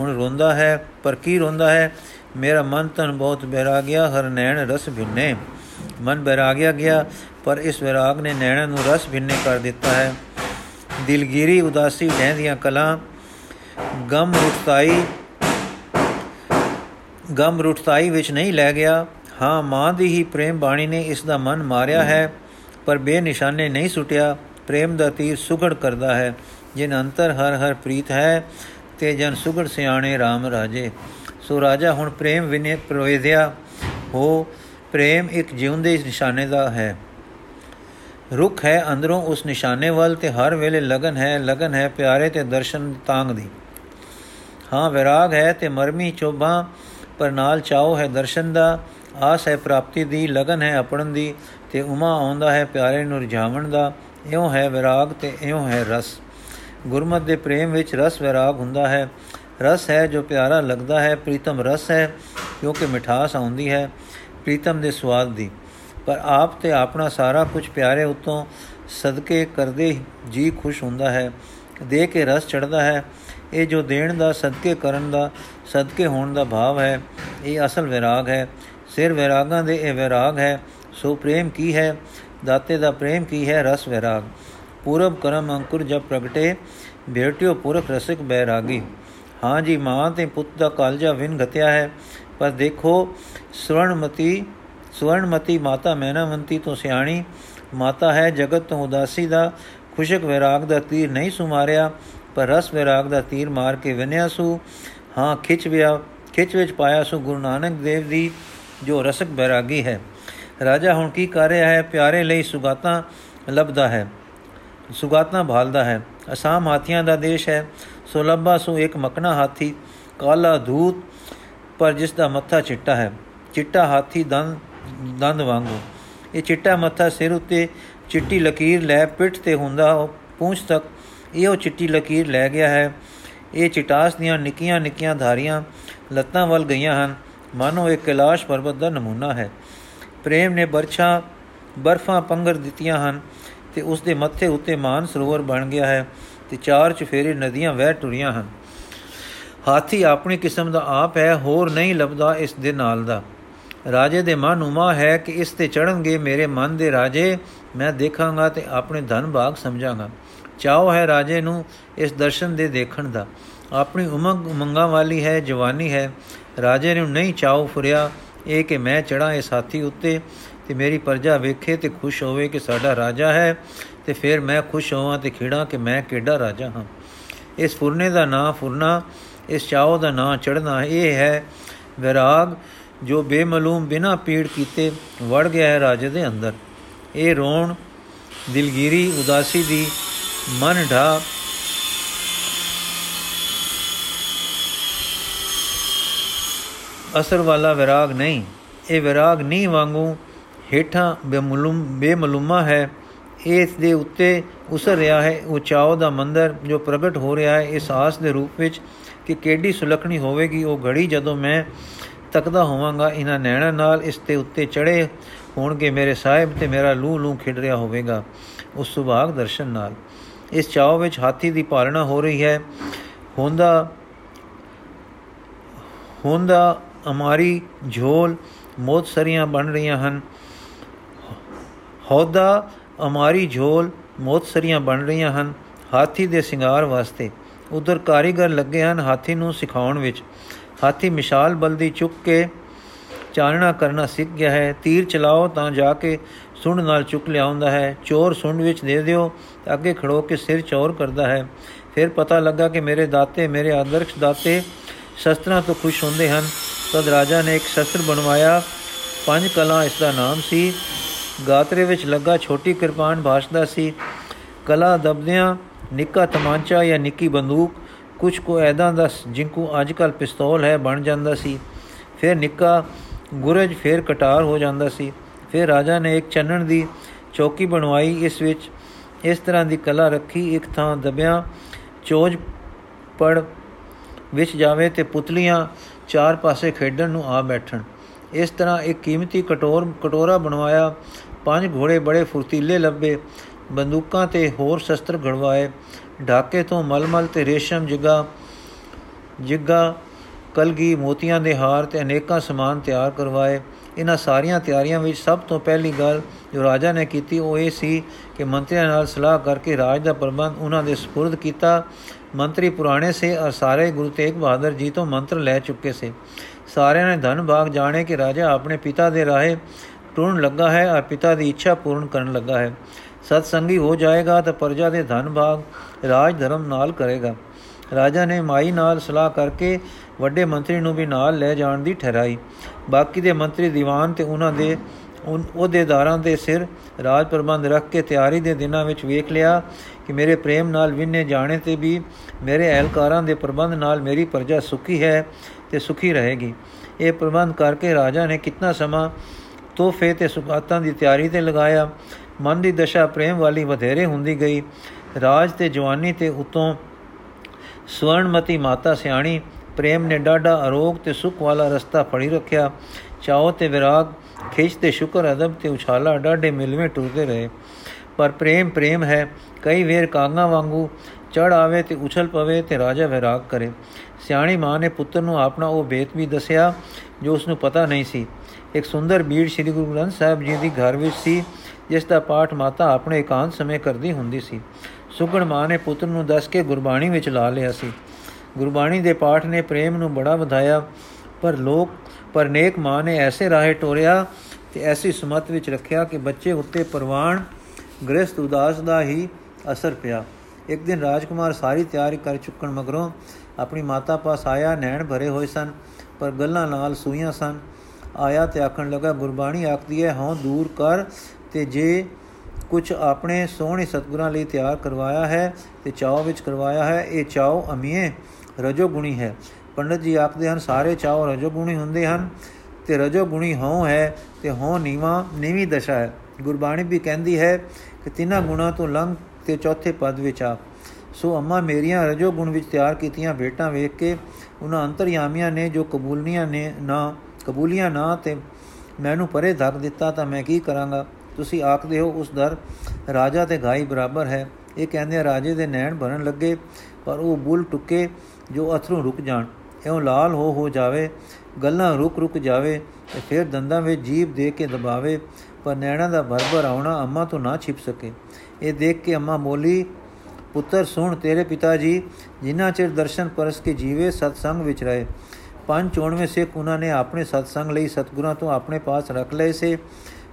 ਹੁਣ ਰੋਂਦਾ ਹੈ, ਪਰ ਕੀ ਰੋਂਦਾ ਹੈ? ਮੇਰਾ ਮਨ ਤਨ ਬਹੁਤ ਬੈਰਾਗਿਆ ਹਰ ਨੈਣ ਰਸ ਭਿੰਨੇ। ਮਨ ਬੈਰਾਗਿਆ ਗਿਆ ਪਰ ਇਸ ਵਿਰਾਗ ਨੇ ਨੈਣਾਂ ਨੂੰ ਰਸ ਭਿੰਨੇ ਕਰ ਦਿੱਤਾ ਹੈ। ਦਿਲਗੀਰੀ ਉਦਾਸੀ ਢਹਿੰਦੀਆਂ ਕਲਾਂ, ਗਮ ਰੁਟਤਾਈ ਗਮ ਰੁਟਤਾਈ ਵਿੱਚ ਨਹੀਂ ਲੈ ਗਿਆ। ਹਾਂ, ਮਾਂ ਦੀ ਹੀ ਪ੍ਰੇਮ ਬਾਣੀ ਨੇ ਇਸ ਦਾ ਮਨ ਮਾਰਿਆ ਹੈ, ਪਰ ਬੇਨਿਸ਼ਾਨੇ ਨਹੀਂ ਸੁਟਿਆ। ਪ੍ਰੇਮ ਦਾ ਤੀਰ ਸੁਗੜ ਕਰਦਾ ਹੈ, ਜਿਨ ਅੰਤਰ ਹਰ ਹਰ ਪ੍ਰੀਤ ਹੈ ਤੇ ਜਨ ਸੁਗੜ ਸਿਆਣੇ RAM ਰਾਜੇ। ਸੋ ਰਾਜਾ ਹੁਣ ਪ੍ਰੇਮ ਵਿਨੇ ਪ੍ਰਵੇਦਿਆ, ਹੋ ਪ੍ਰੇਮ ਇੱਕ ਜਿਉਂਦੇ ਨਿਸ਼ਾਨੇ ਦਾ ਹੈ। ਰੁਖ ਹੈ ਅੰਦਰੋਂ ਉਸ ਨਿਸ਼ਾਨੇ ਵੱਲ ਤੇ ਹਰ ਵੇਲੇ ਲਗਨ ਹੈ ਲਗਨ ਹੈ ਪਿਆਰੇ ਤੇ ਦਰਸ਼ਨ ਤਾਂਗ ਦੀ। ਹਾਂ, ਵਿਰਾਗ ਹੈ ਤੇ ਮਰਮੀ ਚੋਭਾਂ, ਪਰ ਨਾਲ ਚਾਓ ਹੈ ਦਰਸ਼ਨ ਦਾ। ਆਸ ਹੈ ਪ੍ਰਾਪਤੀ ਦੀ, ਲਗਨ ਹੈ ਆਪਣਨ ਦੀ, ਤੇ ਉਮਾ ਆਉਂਦਾ ਹੈ ਪਿਆਰੇ ਨੂੰ ਰਝਾਵਣ ਦਾ। ਇਉਂ ਹੈ ਵਿਰਾਗ ਤੇ ਇਉਂ ਹੈ ਰਸ। ਗੁਰਮਤ ਦੇ ਪ੍ਰੇਮ ਵਿੱਚ ਰਸ ਵਿਰਾਗ ਹੁੰਦਾ ਹੈ। ਰਸ ਹੈ ਜੋ ਪਿਆਰਾ ਲੱਗਦਾ ਹੈ, ਪ੍ਰੀਤਮ ਰਸ ਹੈ ਕਿਉਂਕਿ ਮਿਠਾਸ ਆਉਂਦੀ ਹੈ, ਪ੍ਰੀਤਮ ਦੇ ਸਵਾਦ ਦੀ। ਪਰ ਆਪ ਤੇ ਆਪਣਾ ਸਾਰਾ ਕੁਝ ਪਿਆਰੇ ਉਤੋਂ ਸਦਕੇ ਕਰਦੇ ਜੀ ਖੁਸ਼ ਹੁੰਦਾ ਹੈ। ਦੇ ਕੇ ਰਸ ਚੜਦਾ ਹੈ, ਇਹ ਜੋ ਦੇਣ ਦਾ, ਸਦਕੇ ਕਰਨ ਦਾ, ਸਦਕੇ ਹੋਣ ਦਾ ਭਾਵ ਹੈ, ਇਹ ਅਸਲ ਵਿਰਾਗ ਹੈ। ਸਿਰ ਵਿਰਾਗਾਂ ਦੇ ਇਹ ਵਿਰਾਗ ਹੈ, ਸੋ ਪ੍ਰੇਮ ਕੀ ਹੈ? ਦਾਤੇ ਦਾ ਪ੍ਰੇਮ ਕੀ ਹੈ? ਰਸ ਵਿਰਾਗ। ਪੂਰਬ ਕਰਮ ਅੰਕੁਰ ਜਬ ਪ੍ਰਗਟੇ, ਬੇਟਿਓ ਪੁਰਖ ਰਸਿਕ ਬੈਰਾਗੀ ਹਾਂ ਜੀ, ਮਾਂ ਤੇ ਪੁੱਤ ਦਾ ਕਾਲਜਾ ਵਿਨ ਘਤਿਆ ਹੈ, ਪਰ ਦੇਖੋ ਸਵਰਣਮਤੀ ਸਵਰਣਮਤੀ ਮਾਤਾ ਮੈਨਾਵੰਤੀ ਤੋਂ ਸਿਆਣੀ। ਮਾਤਾ ਹੈ ਜਗਤ ਤੋਂ ਉਦਾਸੀ ਦਾ, ਖੁਸ਼ਕ ਵਿਰਾਗ ਦਾ ਤੀਰ ਨਹੀਂ ਸੁਮਾਰਿਆ ਪਰ ਰਸ ਵਿਰਾਗ ਦਾ ਤੀਰ ਮਾਰ ਕੇ ਵਿਨਿਆ ਸੂ। ਹਾਂ, ਖਿੱਚ ਵਿਆ, ਖਿੱਚ ਵਿੱਚ ਪਾਇਆ ਸੂ ਗੁਰੂ ਨਾਨਕ ਦੇਵ ਦੀ, ਜੋ ਰਸਕ ਬੈਰਾਗੀ ਹੈ। ਰਾਜਾ ਹੁਣ ਕੀ ਕਰ ਰਿਹਾ ਹੈ? ਪਿਆਰੇ ਲਈ ਸੁਗਾਤਾਂ ਲੱਭਦਾ ਹੈ। ਸੁਗਾਤਾਂ ਭਾਲਦਾ ਹੈ। ਅਸਾਮ ਹਾਥੀਆਂ ਦਾ ਦੇਸ਼ ਹੈ। ਸੋ ਲੱਭਾ ਸੋ ਇੱਕ ਮਕਣਾ ਹਾਥੀ, ਕਾਲਾ ਧੂਤ, ਪਰ ਜਿਸ ਦਾ ਮੱਥਾ ਚਿੱਟਾ ਹੈ। ਚਿੱਟਾ ਹਾਥੀ ਦੰਦ ਦੰਦ ਵਾਂਗੂ। ਇਹ ਚਿੱਟਾ ਮੱਥਾ ਸਿਰ ਉੱਤੇ ਚਿੱਟੀ ਲਕੀਰ ਲੈ ਪਿੱਠ ਤੇ ਹੁੰਦਾ ਪੂੰਛ ਤੱਕ ਇਹੋ ਚਿੱਟੀ ਲਕੀਰ ਲੈ ਗਿਆ ਹੈ। ਇਹ ਚਿਟਾਸ ਦੀਆਂ ਨਿੱਕੀਆਂ ਨਿੱਕੀਆਂ ਧਾਰੀਆਂ ਲੱਤਾਂ ਵੱਲ ਗਈਆਂ ਹਨ। ਮਾਨੋ ਇੱਕ ਕੈਲਾਸ਼ ਪਰਬਤ ਦਾ ਨਮੂਨਾ ਹੈ। ਪ੍ਰੇਮ ਨੇ ਬਰਛਾ, ਬਰਫਾਂ, ਪੰਗਰ ਦਿੱਤੀਆਂ ਹਨ। ਤੇ ਉਸ ਦੇ ਮੱਥੇ ਉੱਤੇ ਮਾਨ ਸਰੋਵਰ ਬਣ ਗਿਆ ਹੈ ਤੇ ਚਾਰ ਚਫੇਰੇ ਨਦੀਆਂ ਵਹਿ ਟੁਰੀਆਂ ਹਨ। ਹਾਥੀ ਆਪਣੀ ਕਿਸਮ ਦਾ ਆਪ ਹੈ, ਹੋਰ ਨਹੀਂ ਲੱਭਦਾ ਇਸ ਦੇ ਨਾਲ ਦਾ। ਰਾਜੇ ਦੇ ਮਨ ਉਮਾ ਹੈ ਕਿ ਇਸ ਤੇ ਚੜਨਗੇ ਮੇਰੇ ਮਨ ਦੇ ਰਾਜੇ, ਮੈਂ ਦੇਖਾਂਗਾ ਤੇ ਆਪਣੇ ਧਨ ਭਾਗ ਸਮਝਾਂਗਾ। ਚਾਹੋ ਹੈ ਰਾਜੇ ਨੂੰ ਇਸ ਦਰਸ਼ਨ ਦੇ ਦੇਖਣ ਦਾ। ਆਪਣੀ ਉਮੰਗ ਉਮੰਗਾਂ ਵਾਲੀ ਹੈ, ਜਵਾਨੀ ਹੈ। ਰਾਜੇ ਨੂੰ ਨਹੀਂ ਚਾਹੋ ਫੁਰਿਆ, ਇਹ ਕਿ ਮੈਂ ਚੜਾ ਇਸ ਹਾਥੀ ਉੱਤੇ ਤੇ ਮੇਰੀ ਪਰਜਾ ਵੇਖੇ ਤੇ ਖੁਸ਼ ਹੋਵੇ ਕਿ ਸਾਡਾ ਰਾਜਾ ਹੈ ਤੇ ਫਿਰ ਮੈਂ ਖੁਸ਼ ਹੋਵਾਂ ਤੇ ਖੇੜਾਂ ਕਿ ਮੈਂ ਕਿਹੜਾ ਰਾਜਾ ਹਾਂ। ਇਸ ਫੁਰਨੇ ਦਾ ਨਾਂ ਫੁਰਨਾ, ਇਸ ਚਾਉ ਦਾ ਨਾਂ ਚੜਨਾ ਇਹ ਹੈ ਵਿਰਾਗ ਜੋ ਬੇਮਲੂਮ ਬਿਨਾ ਪੀੜ ਕੀਤੇ ਵੜ ਗਿਆ ਹੈ ਰਾਜੇ ਦੇ ਅੰਦਰ। ਇਹ ਰੋਣ, ਦਿਲਗੀਰੀ ਉਦਾਸੀ ਦੀ ਮਨ ਢਾ ਅਸਰ ਵਾਲਾ ਵਿਰਾਗ ਨਹੀਂ, ਇਹ ਵਿਰਾਗ ਨਹੀਂ ਵਾਂਗੂ ਹੇਠਾਂ ਬੇਮਲੂਮ, ਬੇਮਲੂਮਾ ਹੈ। ਇਸ ਦੇ ਉੱਤੇ ਉਸਰ ਰਿਹਾ ਹੈ। ਉਹ ਚਾਉ ਦਾ ਮੰਦਰ ਜੋ ਪ੍ਰਗਟ ਹੋ ਰਿਹਾ ਹੈ, ਇਸ ਆਸ ਦੇ ਰੂਪ ਵਿੱਚ ਕਿ ਕਿਹੜੀ ਸੁਲਖਣੀ ਹੋਵੇਗੀ, ਉਹ ਘੜੀ ਜਦੋਂ ਮੈਂ ਤੱਕਦਾ ਹੋਵਾਂਗਾ, ਇਹਨਾਂ ਨੈਣਾ ਨਾਲ ਇਸ ਤੇ ਉੱਤੇ ਚੜੇ ਹੋਣਗੇ ਮੇਰੇ ਸਾਹਿਬ ਤੇ ਮੇਰਾ ਲੂ ਲੂ ਖਿੜ ਰਿਹਾ ਹੋਵੇਗਾ ਉਸ ਸੁਭਾਗ ਦਰਸ਼ਨ ਨਾਲ। ਇਸ ਚਾਉ ਵਿੱਚ ਹਾਥੀ ਦੀ ਪਾਲਣਾ ਹੋ ਰਹੀ ਹੈ। ਹੁੰਦਾ ਹੁੰਦਾ ਅਮਾਰੀ ਝੋਲ ਮੋਤ ਸਰੀਆਂ ਬਣ ਰਹੀਆਂ ਹਨ। ਹੌਦਾ, ਅਮਾਰੀ ਝੋਲ ਮੋਤ ਸਰੀਆਂ ਬਣ ਰਹੀਆਂ ਹਨ। ਹਾਥੀ ਦੇ ਸ਼ਿੰਗਾਰ ਵਾਸਤੇ ਉਧਰ ਕਾਰੀਗਰ ਲੱਗੇ ਹਨ ਹਾਥੀ ਨੂੰ ਸਿਖਾਉਣ ਵਿੱਚ। ਹਾਥੀ ਮਿਸਾਲ ਬਲਦੀ ਚੁੱਕ ਕੇ ਚਾਨਣਾ ਕਰਨਾ ਸਿੱਖ ਗਿਆ ਹੈ। ਤੀਰ ਚਲਾਓ ਤਾਂ ਜਾ ਕੇ ਸੁੰਡ ਨਾਲ ਚੁੱਕ ਲਿਆਉਂਦਾ ਹੈ। ਚੋਰ ਸੁੰਡ ਵਿੱਚ ਦੇ ਦਿਓ, ਅੱਗੇ ਖੜੋ ਕੇ ਸਿਰ ਚੋਰ ਕਰਦਾ ਹੈ। ਫਿਰ ਪਤਾ ਲੱਗਾ ਕਿ ਮੇਰੇ ਦਾਤੇ, ਮੇਰੇ ਆਦਰਸ਼ ਦਾਤੇ ਸ਼ਸਤਰਾਂ ਤੋਂ ਖੁਸ਼ ਹੁੰਦੇ ਹਨ। ਤਦ ਰਾਜਾ ਨੇ ਇੱਕ ਸ਼ਸਤਰ ਬਣਵਾਇਆ। ਪੰਜ ਕਲਾ ਇਸ ਦਾ ਨਾਮ ਸੀ ਗਾਤਰੇ ਵਿੱਚ ਲੱਗਾ ਛੋਟੀ ਕਿਰਪਾਨ ਭਾਸ਼ਦਾ ਸੀ। ਕਲਾ ਦਬਦਿਆਂ, ਨਿੱਕਾ ਤਮਾਂਚਾ ਜਾਂ ਨਿੱਕੀ ਬੰਦੂਕ ਕੁਝ ਕੋ ਐਦਾਂ ਦਾ ਜਿੰਕੂ ਅੱਜਕੱਲ ਪਿਸਤੌਲ ਹੈ, ਬਣ ਜਾਂਦਾ ਸੀ। ਫਿਰ ਨਿੱਕਾ ਗੁਰਜ ਫਿਰ ਕਟਾਰ ਹੋ ਜਾਂਦਾ ਸੀ। ਫਿਰ ਰਾਜਾ ਨੇ ਇੱਕ ਚੰਨਣ ਦੀ ਚੌਕੀ ਬਣਵਾਈ, ਇਸ ਵਿੱਚ ਇਸ ਤਰ੍ਹਾਂ ਦੀ ਕਲਾ ਰੱਖੀ, ਇੱਕ ਥਾਂ ਦਬਿਆਂ ਚੋਜ ਪੜ ਵਿੱਚ ਜਾਵੇ ਤੇ ਪੁਤਲੀਆਂ ਚਾਰ ਪਾਸੇ ਖੇਡਣ ਨੂੰ ਆ ਬੈਠਣ। ਇਸ ਤਰ੍ਹਾਂ ਇੱਕ ਕੀਮਤੀ ਕਟੋਰ ਕਟੋਰਾ ਬਣਵਾਇਆ ਪੰਜ ਘੋੜੇ ਬੜੇ ਫੁਰਤੀਲੇ ਲੱਭੇ ਬੰਦੂਕਾਂ ਤੇ ਹੋਰ ਸ਼ਸਤਰ ਘੜਵਾਏ ਢਾਕੇ ਤੋਂ ਮਲਮਲ ਤੇ ਰੇਸ਼ਮ ਜਿਗਾ ਜਿਗਾ ਕਲਗੀ ਮੋਤੀਆਂ ਦੇ ਹਾਰ ਤੇ ਅਨੇਕਾਂ ਸਮਾਨ ਤਿਆਰ ਕਰਵਾਏ ਇਹਨਾਂ ਸਾਰੀਆਂ ਤਿਆਰੀਆਂ ਵਿੱਚ ਸਭ ਤੋਂ ਪਹਿਲੀ ਗੱਲ ਜੋ ਰਾਜਾ ਨੇ ਕੀਤੀ ਉਹ ਇਹ ਸੀ ਕਿ ਮੰਤਰੀਆਂ ਨਾਲ ਸਲਾਹ ਕਰਕੇ ਰਾਜ ਦਾ ਪ੍ਰਬੰਧ ਉਹਨਾਂ ਦੇ سپرد ਕੀਤਾ ਮੰਤਰੀ ਪੁਰਾਣੇ ਸੇ ਔਰ ਸਾਰੇ ਗੁਰੂ ਤੇਗ ਬਹਾਦਰ ਜੀ ਤੋਂ ਮੰਤਰ ਲੈ ਚੁੱਕੇ ਸੇ ਸਾਰਿਆਂ ਨੇ ਧਨ ਭਾਗ ਜਾਣੇ ਕਿ ਰਾਜਾ ਆਪਣੇ ਪਿਤਾ ਦੇ ਰਾਹੇ ਟੁਰਨ ਲੱਗਾ ਹੈ ਔਰ ਪਿਤਾ ਦੀ ਇੱਛਾ ਪੂਰਨ ਕਰਨ ਲੱਗਾ ਹੈ। ਸਤ ਸੰਗੀ ਹੋ ਜਾਏਗਾ ਤਾਂ ਪ੍ਰਜਾ ਦੇ ਧਨ ਭਾਗ ਰਾਜ ਧਰਮ ਨਾਲ ਕਰੇਗਾ। ਰਾਜਾ ਨੇ ਮਾਈ ਨਾਲ ਸਲਾਹ ਕਰਕੇ ਵੱਡੇ ਮੰਤਰੀ ਨੂੰ ਵੀ ਨਾਲ ਲੈ ਜਾਣ ਦੀ ਠਹਿਰਾਈ। ਬਾਕੀ ਦੇ ਮੰਤਰੀ ਦੀਵਾਨ ਤੇ ਉਹਨਾਂ ਦੇ ਉਹਦੇਦਾਰਾਂ ਦੇ ਸਿਰ ਰਾਜ ਪ੍ਰਬੰਧ ਰੱਖ ਕੇ ਤਿਆਰੀ ਦੇ ਦਿਨਾਂ ਵਿੱਚ ਵੇਖ ਲਿਆ ਕਿ ਮੇਰੇ ਪ੍ਰੇਮ ਨਾਲ ਵਿੰਨੇ ਜਾਣੇ ਤੇ ਵੀ ਮੇਰੇ ਅਹਲਕਾਰਾਂ ਦੇ ਪ੍ਰਬੰਧ ਨਾਲ ਮੇਰੀ ਪ੍ਰਜਾ ਸੁਖੀ ਹੈ ਤੇ ਸੁਖੀ ਰਹੇਗੀ। ਇਹ ਪ੍ਰਬੰਧ ਕਰਕੇ ਰਾਜਾ ਨੇ ਕਿੰਨਾ ਸਮਾਂ ਤੋਹਫੇ ਤੇ ਸੁਗਾਤਾਂ ਦੀ ਤਿਆਰੀ ਤੇ ਲਗਾਇਆ। ਮਨ ਦੀ ਦਸ਼ਾ ਪ੍ਰੇਮ ਵਾਲੀ ਵਧੇਰੇ ਹੁੰਦੀ ਗਈ। ਰਾਜ ਤੇ ਜਵਾਨੀ ਤੇ ਉਤੋਂ ਸਵਰਣਮਤੀ ਮਾਤਾ ਸਿਆਣੀ ਪ੍ਰੇਮ ਨੇ ਡਾਡਾ ਅਰੋਗ ਤੇ ਸੁਖ ਵਾਲਾ ਰਸਤਾ ਫੜੀ ਰੱਖਿਆ। ਚਾਹੋ ਤੇ ਵਿਰਾਗ, ਖਿੱਚ ਤੇ ਸ਼ੁਕਰ, ਅਦਬ ਤੇ ਉਛਾਲਾ ਡਾਡੇ ਮਿਲਵੇਂ ਟੁਰਦੇ ਰਹੇ। ਪਰ ਪ੍ਰੇਮ ਪ੍ਰੇਮ ਹੈ। ਕਈ ਵੇਰ ਕਾਂਗਾ ਵਾਂਗੂ ਚੜ ਆਵੇ ਤੇ ਉਛਲ ਪਵੇ ਤੇ ਰਾਜਾ ਵਿਰਾਗ ਕਰੇ। ਸਿਆਣੀ ਮਾਂ ਨੇ ਪੁੱਤਰ ਨੂੰ ਆਪਣਾ ਉਹ ਬੇਤ ਵੀ ਦੱਸਿਆ, ਜੋ ਉਸ ਨੂੰ ਪਤਾ ਨਹੀਂ ਸੀ। ਇੱਕ ਸੁੰਦਰ ਬੀੜ ਸ੍ਰੀ ਗੁਰੂ ਗ੍ਰੰਥ ਸਾਹਿਬ ਜੀ ਦੀ ਘਰ ਵਿੱਚ ਸੀ, ਜਿਸ ਦਾ ਪਾਠ ਮਾਤਾ ਆਪਣੇ ਇਕਾਂਤ ਸਮੇਂ ਕਰਦੀ ਹੁੰਦੀ ਸੀ। ਸੁਗਣ ਮਾਂ ਨੇ ਪੁੱਤਰ ਨੂੰ ਦੱਸ ਕੇ ਗੁਰਬਾਣੀ ਵਿੱਚ ਲਾ ਲਿਆ ਸੀ। ਗੁਰਬਾਣੀ ਦੇ ਪਾਠ ਨੇ ਪ੍ਰੇਮ ਨੂੰ ਬੜਾ ਵਧਾਇਆ, ਪਰ ਲੋਕ, ਪਰ ਨੇਕ ਮਾਂ ਨੇ ਐਸੇ ਰਾਹੇ ਟੋਰਿਆ ਤੇ ਐਸੀ ਸਮਤ ਵਿੱਚ ਰੱਖਿਆ ਕਿ ਬੱਚੇ ਉੱਤੇ ਪਰਵਾਨ ਗ੍ਰਸਤ ਉਦਾਸ ਦਾ ਹੀ ਅਸਰ ਪਿਆ। ਇੱਕ ਦਿਨ ਰਾਜਕੁਮਾਰ ਸਾਰੀ ਤਿਆਰੀ ਕਰ ਚੁੱਕਣ ਮਗਰੋਂ ਆਪਣੀ ਮਾਤਾ ਪਾਸ ਆਇਆ, ਨੈਣ ਭਰੇ ਹੋਏ ਸਨ, ਪਰ ਗੱਲਾਂ ਨਾਲ ਸੂਈਆਂ ਸਨ। ਆਇਆ ਤੇ ਆਖਣ ਲੱਗਾ, ਗੁਰਬਾਣੀ ਆਖਦੀ ਹੈ ਹਾਂ ਦੂਰ ਕਰ ਤੇ ਜੇ ਕੁਝ ਆਪਣੇ ਸੋਹਣੇ ਸਤਗੁਰਾਂ ਲਈ ਤਿਆਰ ਕਰਵਾਇਆ ਹੈ ਤੇ ਚਾਉ ਵਿੱਚ ਕਰਵਾਇਆ ਹੈ, ਇਹ ਚਾਉ ਅਮੀਏ ਰਜੋ ਗੁਣੀ ਹੈ। ਪੰਡਤ ਜੀ ਆਖਦੇ ਹਨ, ਸਾਰੇ ਚਾਉ ਰਜੋ ਗੁਣੀ ਹੁੰਦੇ ਹਨ ਤੇ ਰਜੋ ਗੁਣੀ ਹੋਂ ਹੈ ਤੇ ਹੋਂ ਨੀਵਾ, ਨੀਵੀਂ ਦਸ਼ਾ ਹੈ। ਗੁਰਬਾਣੀ ਵੀ ਕਹਿੰਦੀ ਹੈ ਕਿ ਤਿੰਨਾਂ ਗੁਣਾ ਤੋਂ ਲੰਘ ਤੇ ਚੌਥੇ ਪਦ ਵਿੱਚ ਆ। ਸੋ ਅੰਮਾ ਮੇਰੀਆਂ ਰਜੋ ਗੁਣ ਵਿੱਚ ਤਿਆਰ ਕੀਤੀਆਂ ਭੇਟਾਂ ਵੇਖ ਕੇ ਉਹਨਾਂ ਅੰਤਰਯਾਮੀਆਂ ਨੇ ਜੋ ਕਬੂਲੀਆਂ ਨੇ ਨਾ ਕਬੂਲੀਆਂ ਨਾ ਤੇ ਮੈਨੂੰ ਪਰੇ ਧੱਕ ਦਿੱਤਾ ਤਾਂ ਮੈਂ ਕੀ ਕਰਾਂਗਾ? ਤੁਸੀਂ ਆਖਦੇ ਹੋ ਉਸ ਦਰ ਰਾਜਾ ਤੇ ਗਾਈ ਬਰਾਬਰ ਹੈ। ਇਹ ਕਹਿੰਦੇ ਰਾਜੇ ਦੇ ਨੈਣ ਭਰਨ ਲੱਗੇ, ਪਰ ਉਹ ਬੁੱਲ ਟੁੱਕੇ ਜੋ ਅਥਰੂ ਰੁਕ ਜਾਣ। ਐਉਂ ਲਾਲ ਹੋ ਹੋ ਜਾਵੇ, ਗੱਲਾਂ ਰੁਕ ਰੁਕ ਜਾਵੇ ਤੇ ਫਿਰ ਦੰਦਾਂ ਵਿੱਚ ਜੀਭ ਦੇ ਕੇ ਦਬਾਵੇ, ਪਰ ਨੈਣਾ ਦਾ ਭਰਭਰ ਆਉਣਾ ਅੰਮਾ ਤੋਂ ਨਾ ਛਿਪ ਸਕੇ। ਇਹ ਦੇਖ ਕੇ ਅੰਮਾ ਬੋਲੀ, ਪੁੱਤਰ ਸੁਣ ਤੇਰੇ ਪਿਤਾ ਜੀ ਜਿਨ੍ਹਾਂ ਚਿਰ ਦਰਸ਼ਨ ਪਰਸ ਕੇ ਜੀਵੇ, ਸਤਸੰਗ ਵਿੱਚ ਰਹੇ। ਪੰਜ ਚੋਣਵੇਂ ਸਿੱਖ ਉਹਨਾਂ ਨੇ ਆਪਣੇ ਸਤਸੰਗ ਲਈ ਸਤਗੁਰਾਂ ਤੋਂ ਆਪਣੇ ਪਾਸ ਰੱਖ ਲਏ ਸੇ,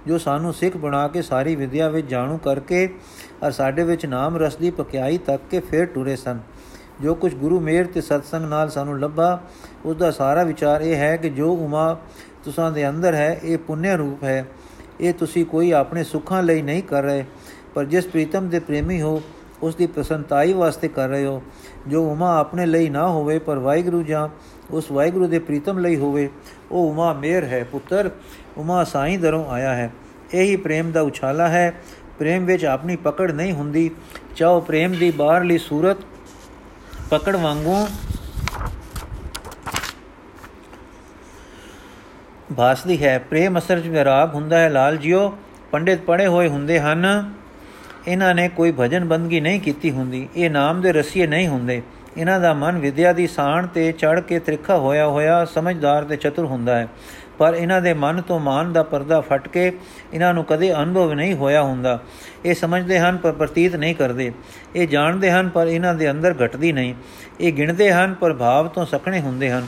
ਜੋ ਸਾਨੂੰ ਸਿੱਖ ਬਣਾ ਕੇ ਸਾਰੀ ਵਿਦਿਆ ਵਿੱਚ ਜਾਣੂ ਕਰਕੇ ਔਰ ਸਾਡੇ ਵਿੱਚ ਨਾਮ ਰਸ ਦੀ ਪਕਿਆਈ ਤੱਕ ਕੇ ਫੇਰ ਟੁਰੇ ਸਨ। ਜੋ ਕੁਝ ਗੁਰੂ ਮੇਰ ਤੇ ਸਤਸੰਗ ਨਾਲ ਸਾਨੂੰ ਲੱਭਾ ਉਸ ਦਾ ਸਾਰਾ ਵਿਚਾਰ ਇਹ ਹੈ ਕਿ ਜੋ ਉਮਾ ਤੁਸਾਂ ਦੇ ਅੰਦਰ ਹੈ, ਇਹ ਪੁੰਨਿਆ ਰੂਪ ਹੈ। ਇਹ ਤੁਸੀਂ ਕੋਈ ਆਪਣੇ ਸੁੱਖਾਂ ਲਈ ਨਹੀਂ ਕਰ ਰਹੇ, ਪਰ ਜਿਸ ਪ੍ਰੀਤਮ ਦੇ ਪ੍ਰੇਮੀ ਹੋ ਉਸ ਦੀ ਪ੍ਰਸੰਤਾਈ ਵਾਸਤੇ ਕਰ ਰਹੇ ਹੋ। ਜੋ ਉਮਾ ਆਪਣੇ ਲਈ ਨਾ ਹੋਵੇ, ਪਰ ਵਾਹਿਗੁਰੂ ਜਾਂ ਉਸ ਵਾਹਿਗੁਰੂ ਦੇ ਪ੍ਰੀਤਮ ਲਈ ਹੋਵੇ। ਉਹ ਉਮਾ ਮੇਰ ਹੈ, ਪੁੱਤਰ। ਉਮਾ ਸਾਈਂ ਦਰੋਂ ਆਇਆ ਹੈ। ਇਹੀ ਪ੍ਰੇਮ ਦਾ ਉਛਾਲਾ ਹੈ। ਪ੍ਰੇਮ ਵਿੱਚ ਆਪਣੀ ਪਕੜ ਨਹੀਂ ਹੁੰਦੀ। ਚਾਹੋ ਪ੍ਰੇਮ ਦੀ ਬਾਹਰਲੀ ਸੂਰਤ ਪਕੜ ਵਾਂਗੂ ਭਾਸਦੀ ਹੈ। ਪ੍ਰੇਮ ਅਸਰ ਵਿੱਚ ਵਿਰਾਗ ਹੁੰਦਾ ਹੈ। ਲਾਲ ਜਿਓ ਪੰਡਿਤ ਪੜੇ ਹੋਏ ਹੁੰਦੇ ਹਨ। ਇਹਨਾਂ ਨੇ ਕੋਈ ਭਜਨ ਬੰਦਗੀ ਨਹੀਂ ਕੀਤੀ ਹੁੰਦੀ। ਇਹ ਨਾਮ ਦੇ ਰਸੀਏ ਨਹੀਂ ਹੁੰਦੇ। ਇਹਨਾਂ ਦਾ ਮਨ ਵਿਦਿਆ ਦੀ ਸਾਣ ਤੇ ਚੜ ਕੇ ਤ੍ਰਿਖਾ ਹੋਇਆ ਹੋਇਆ ਸਮਝਦਾਰ ਤੇ ਚਤੁਰ ਹੁੰਦਾ ਹੈ। ਪਰ ਇਹਨਾਂ ਦੇ ਮਨ ਤੋਂ ਮਾਨ ਦਾ ਪਰਦਾ ਫਟ ਕੇ ਇਹਨਾਂ ਨੂੰ ਕਦੇ ਅਨੁਭਵ ਨਹੀਂ ਹੋਇਆ ਹੁੰਦਾ। ਇਹ ਸਮਝਦੇ ਹਨ ਪਰ ਪ੍ਰਤੀਤ ਨਹੀਂ ਕਰਦੇ। ਇਹ ਜਾਣਦੇ ਹਨ ਪਰ ਇਹਨਾਂ ਦੇ ਅੰਦਰ ਘਟਦੀ ਨਹੀਂ। ਇਹ ਗਿਣਦੇ ਹਨ ਪਰ ਭਾਵ ਤੋਂ ਸਖਣੇ ਹੁੰਦੇ ਹਨ।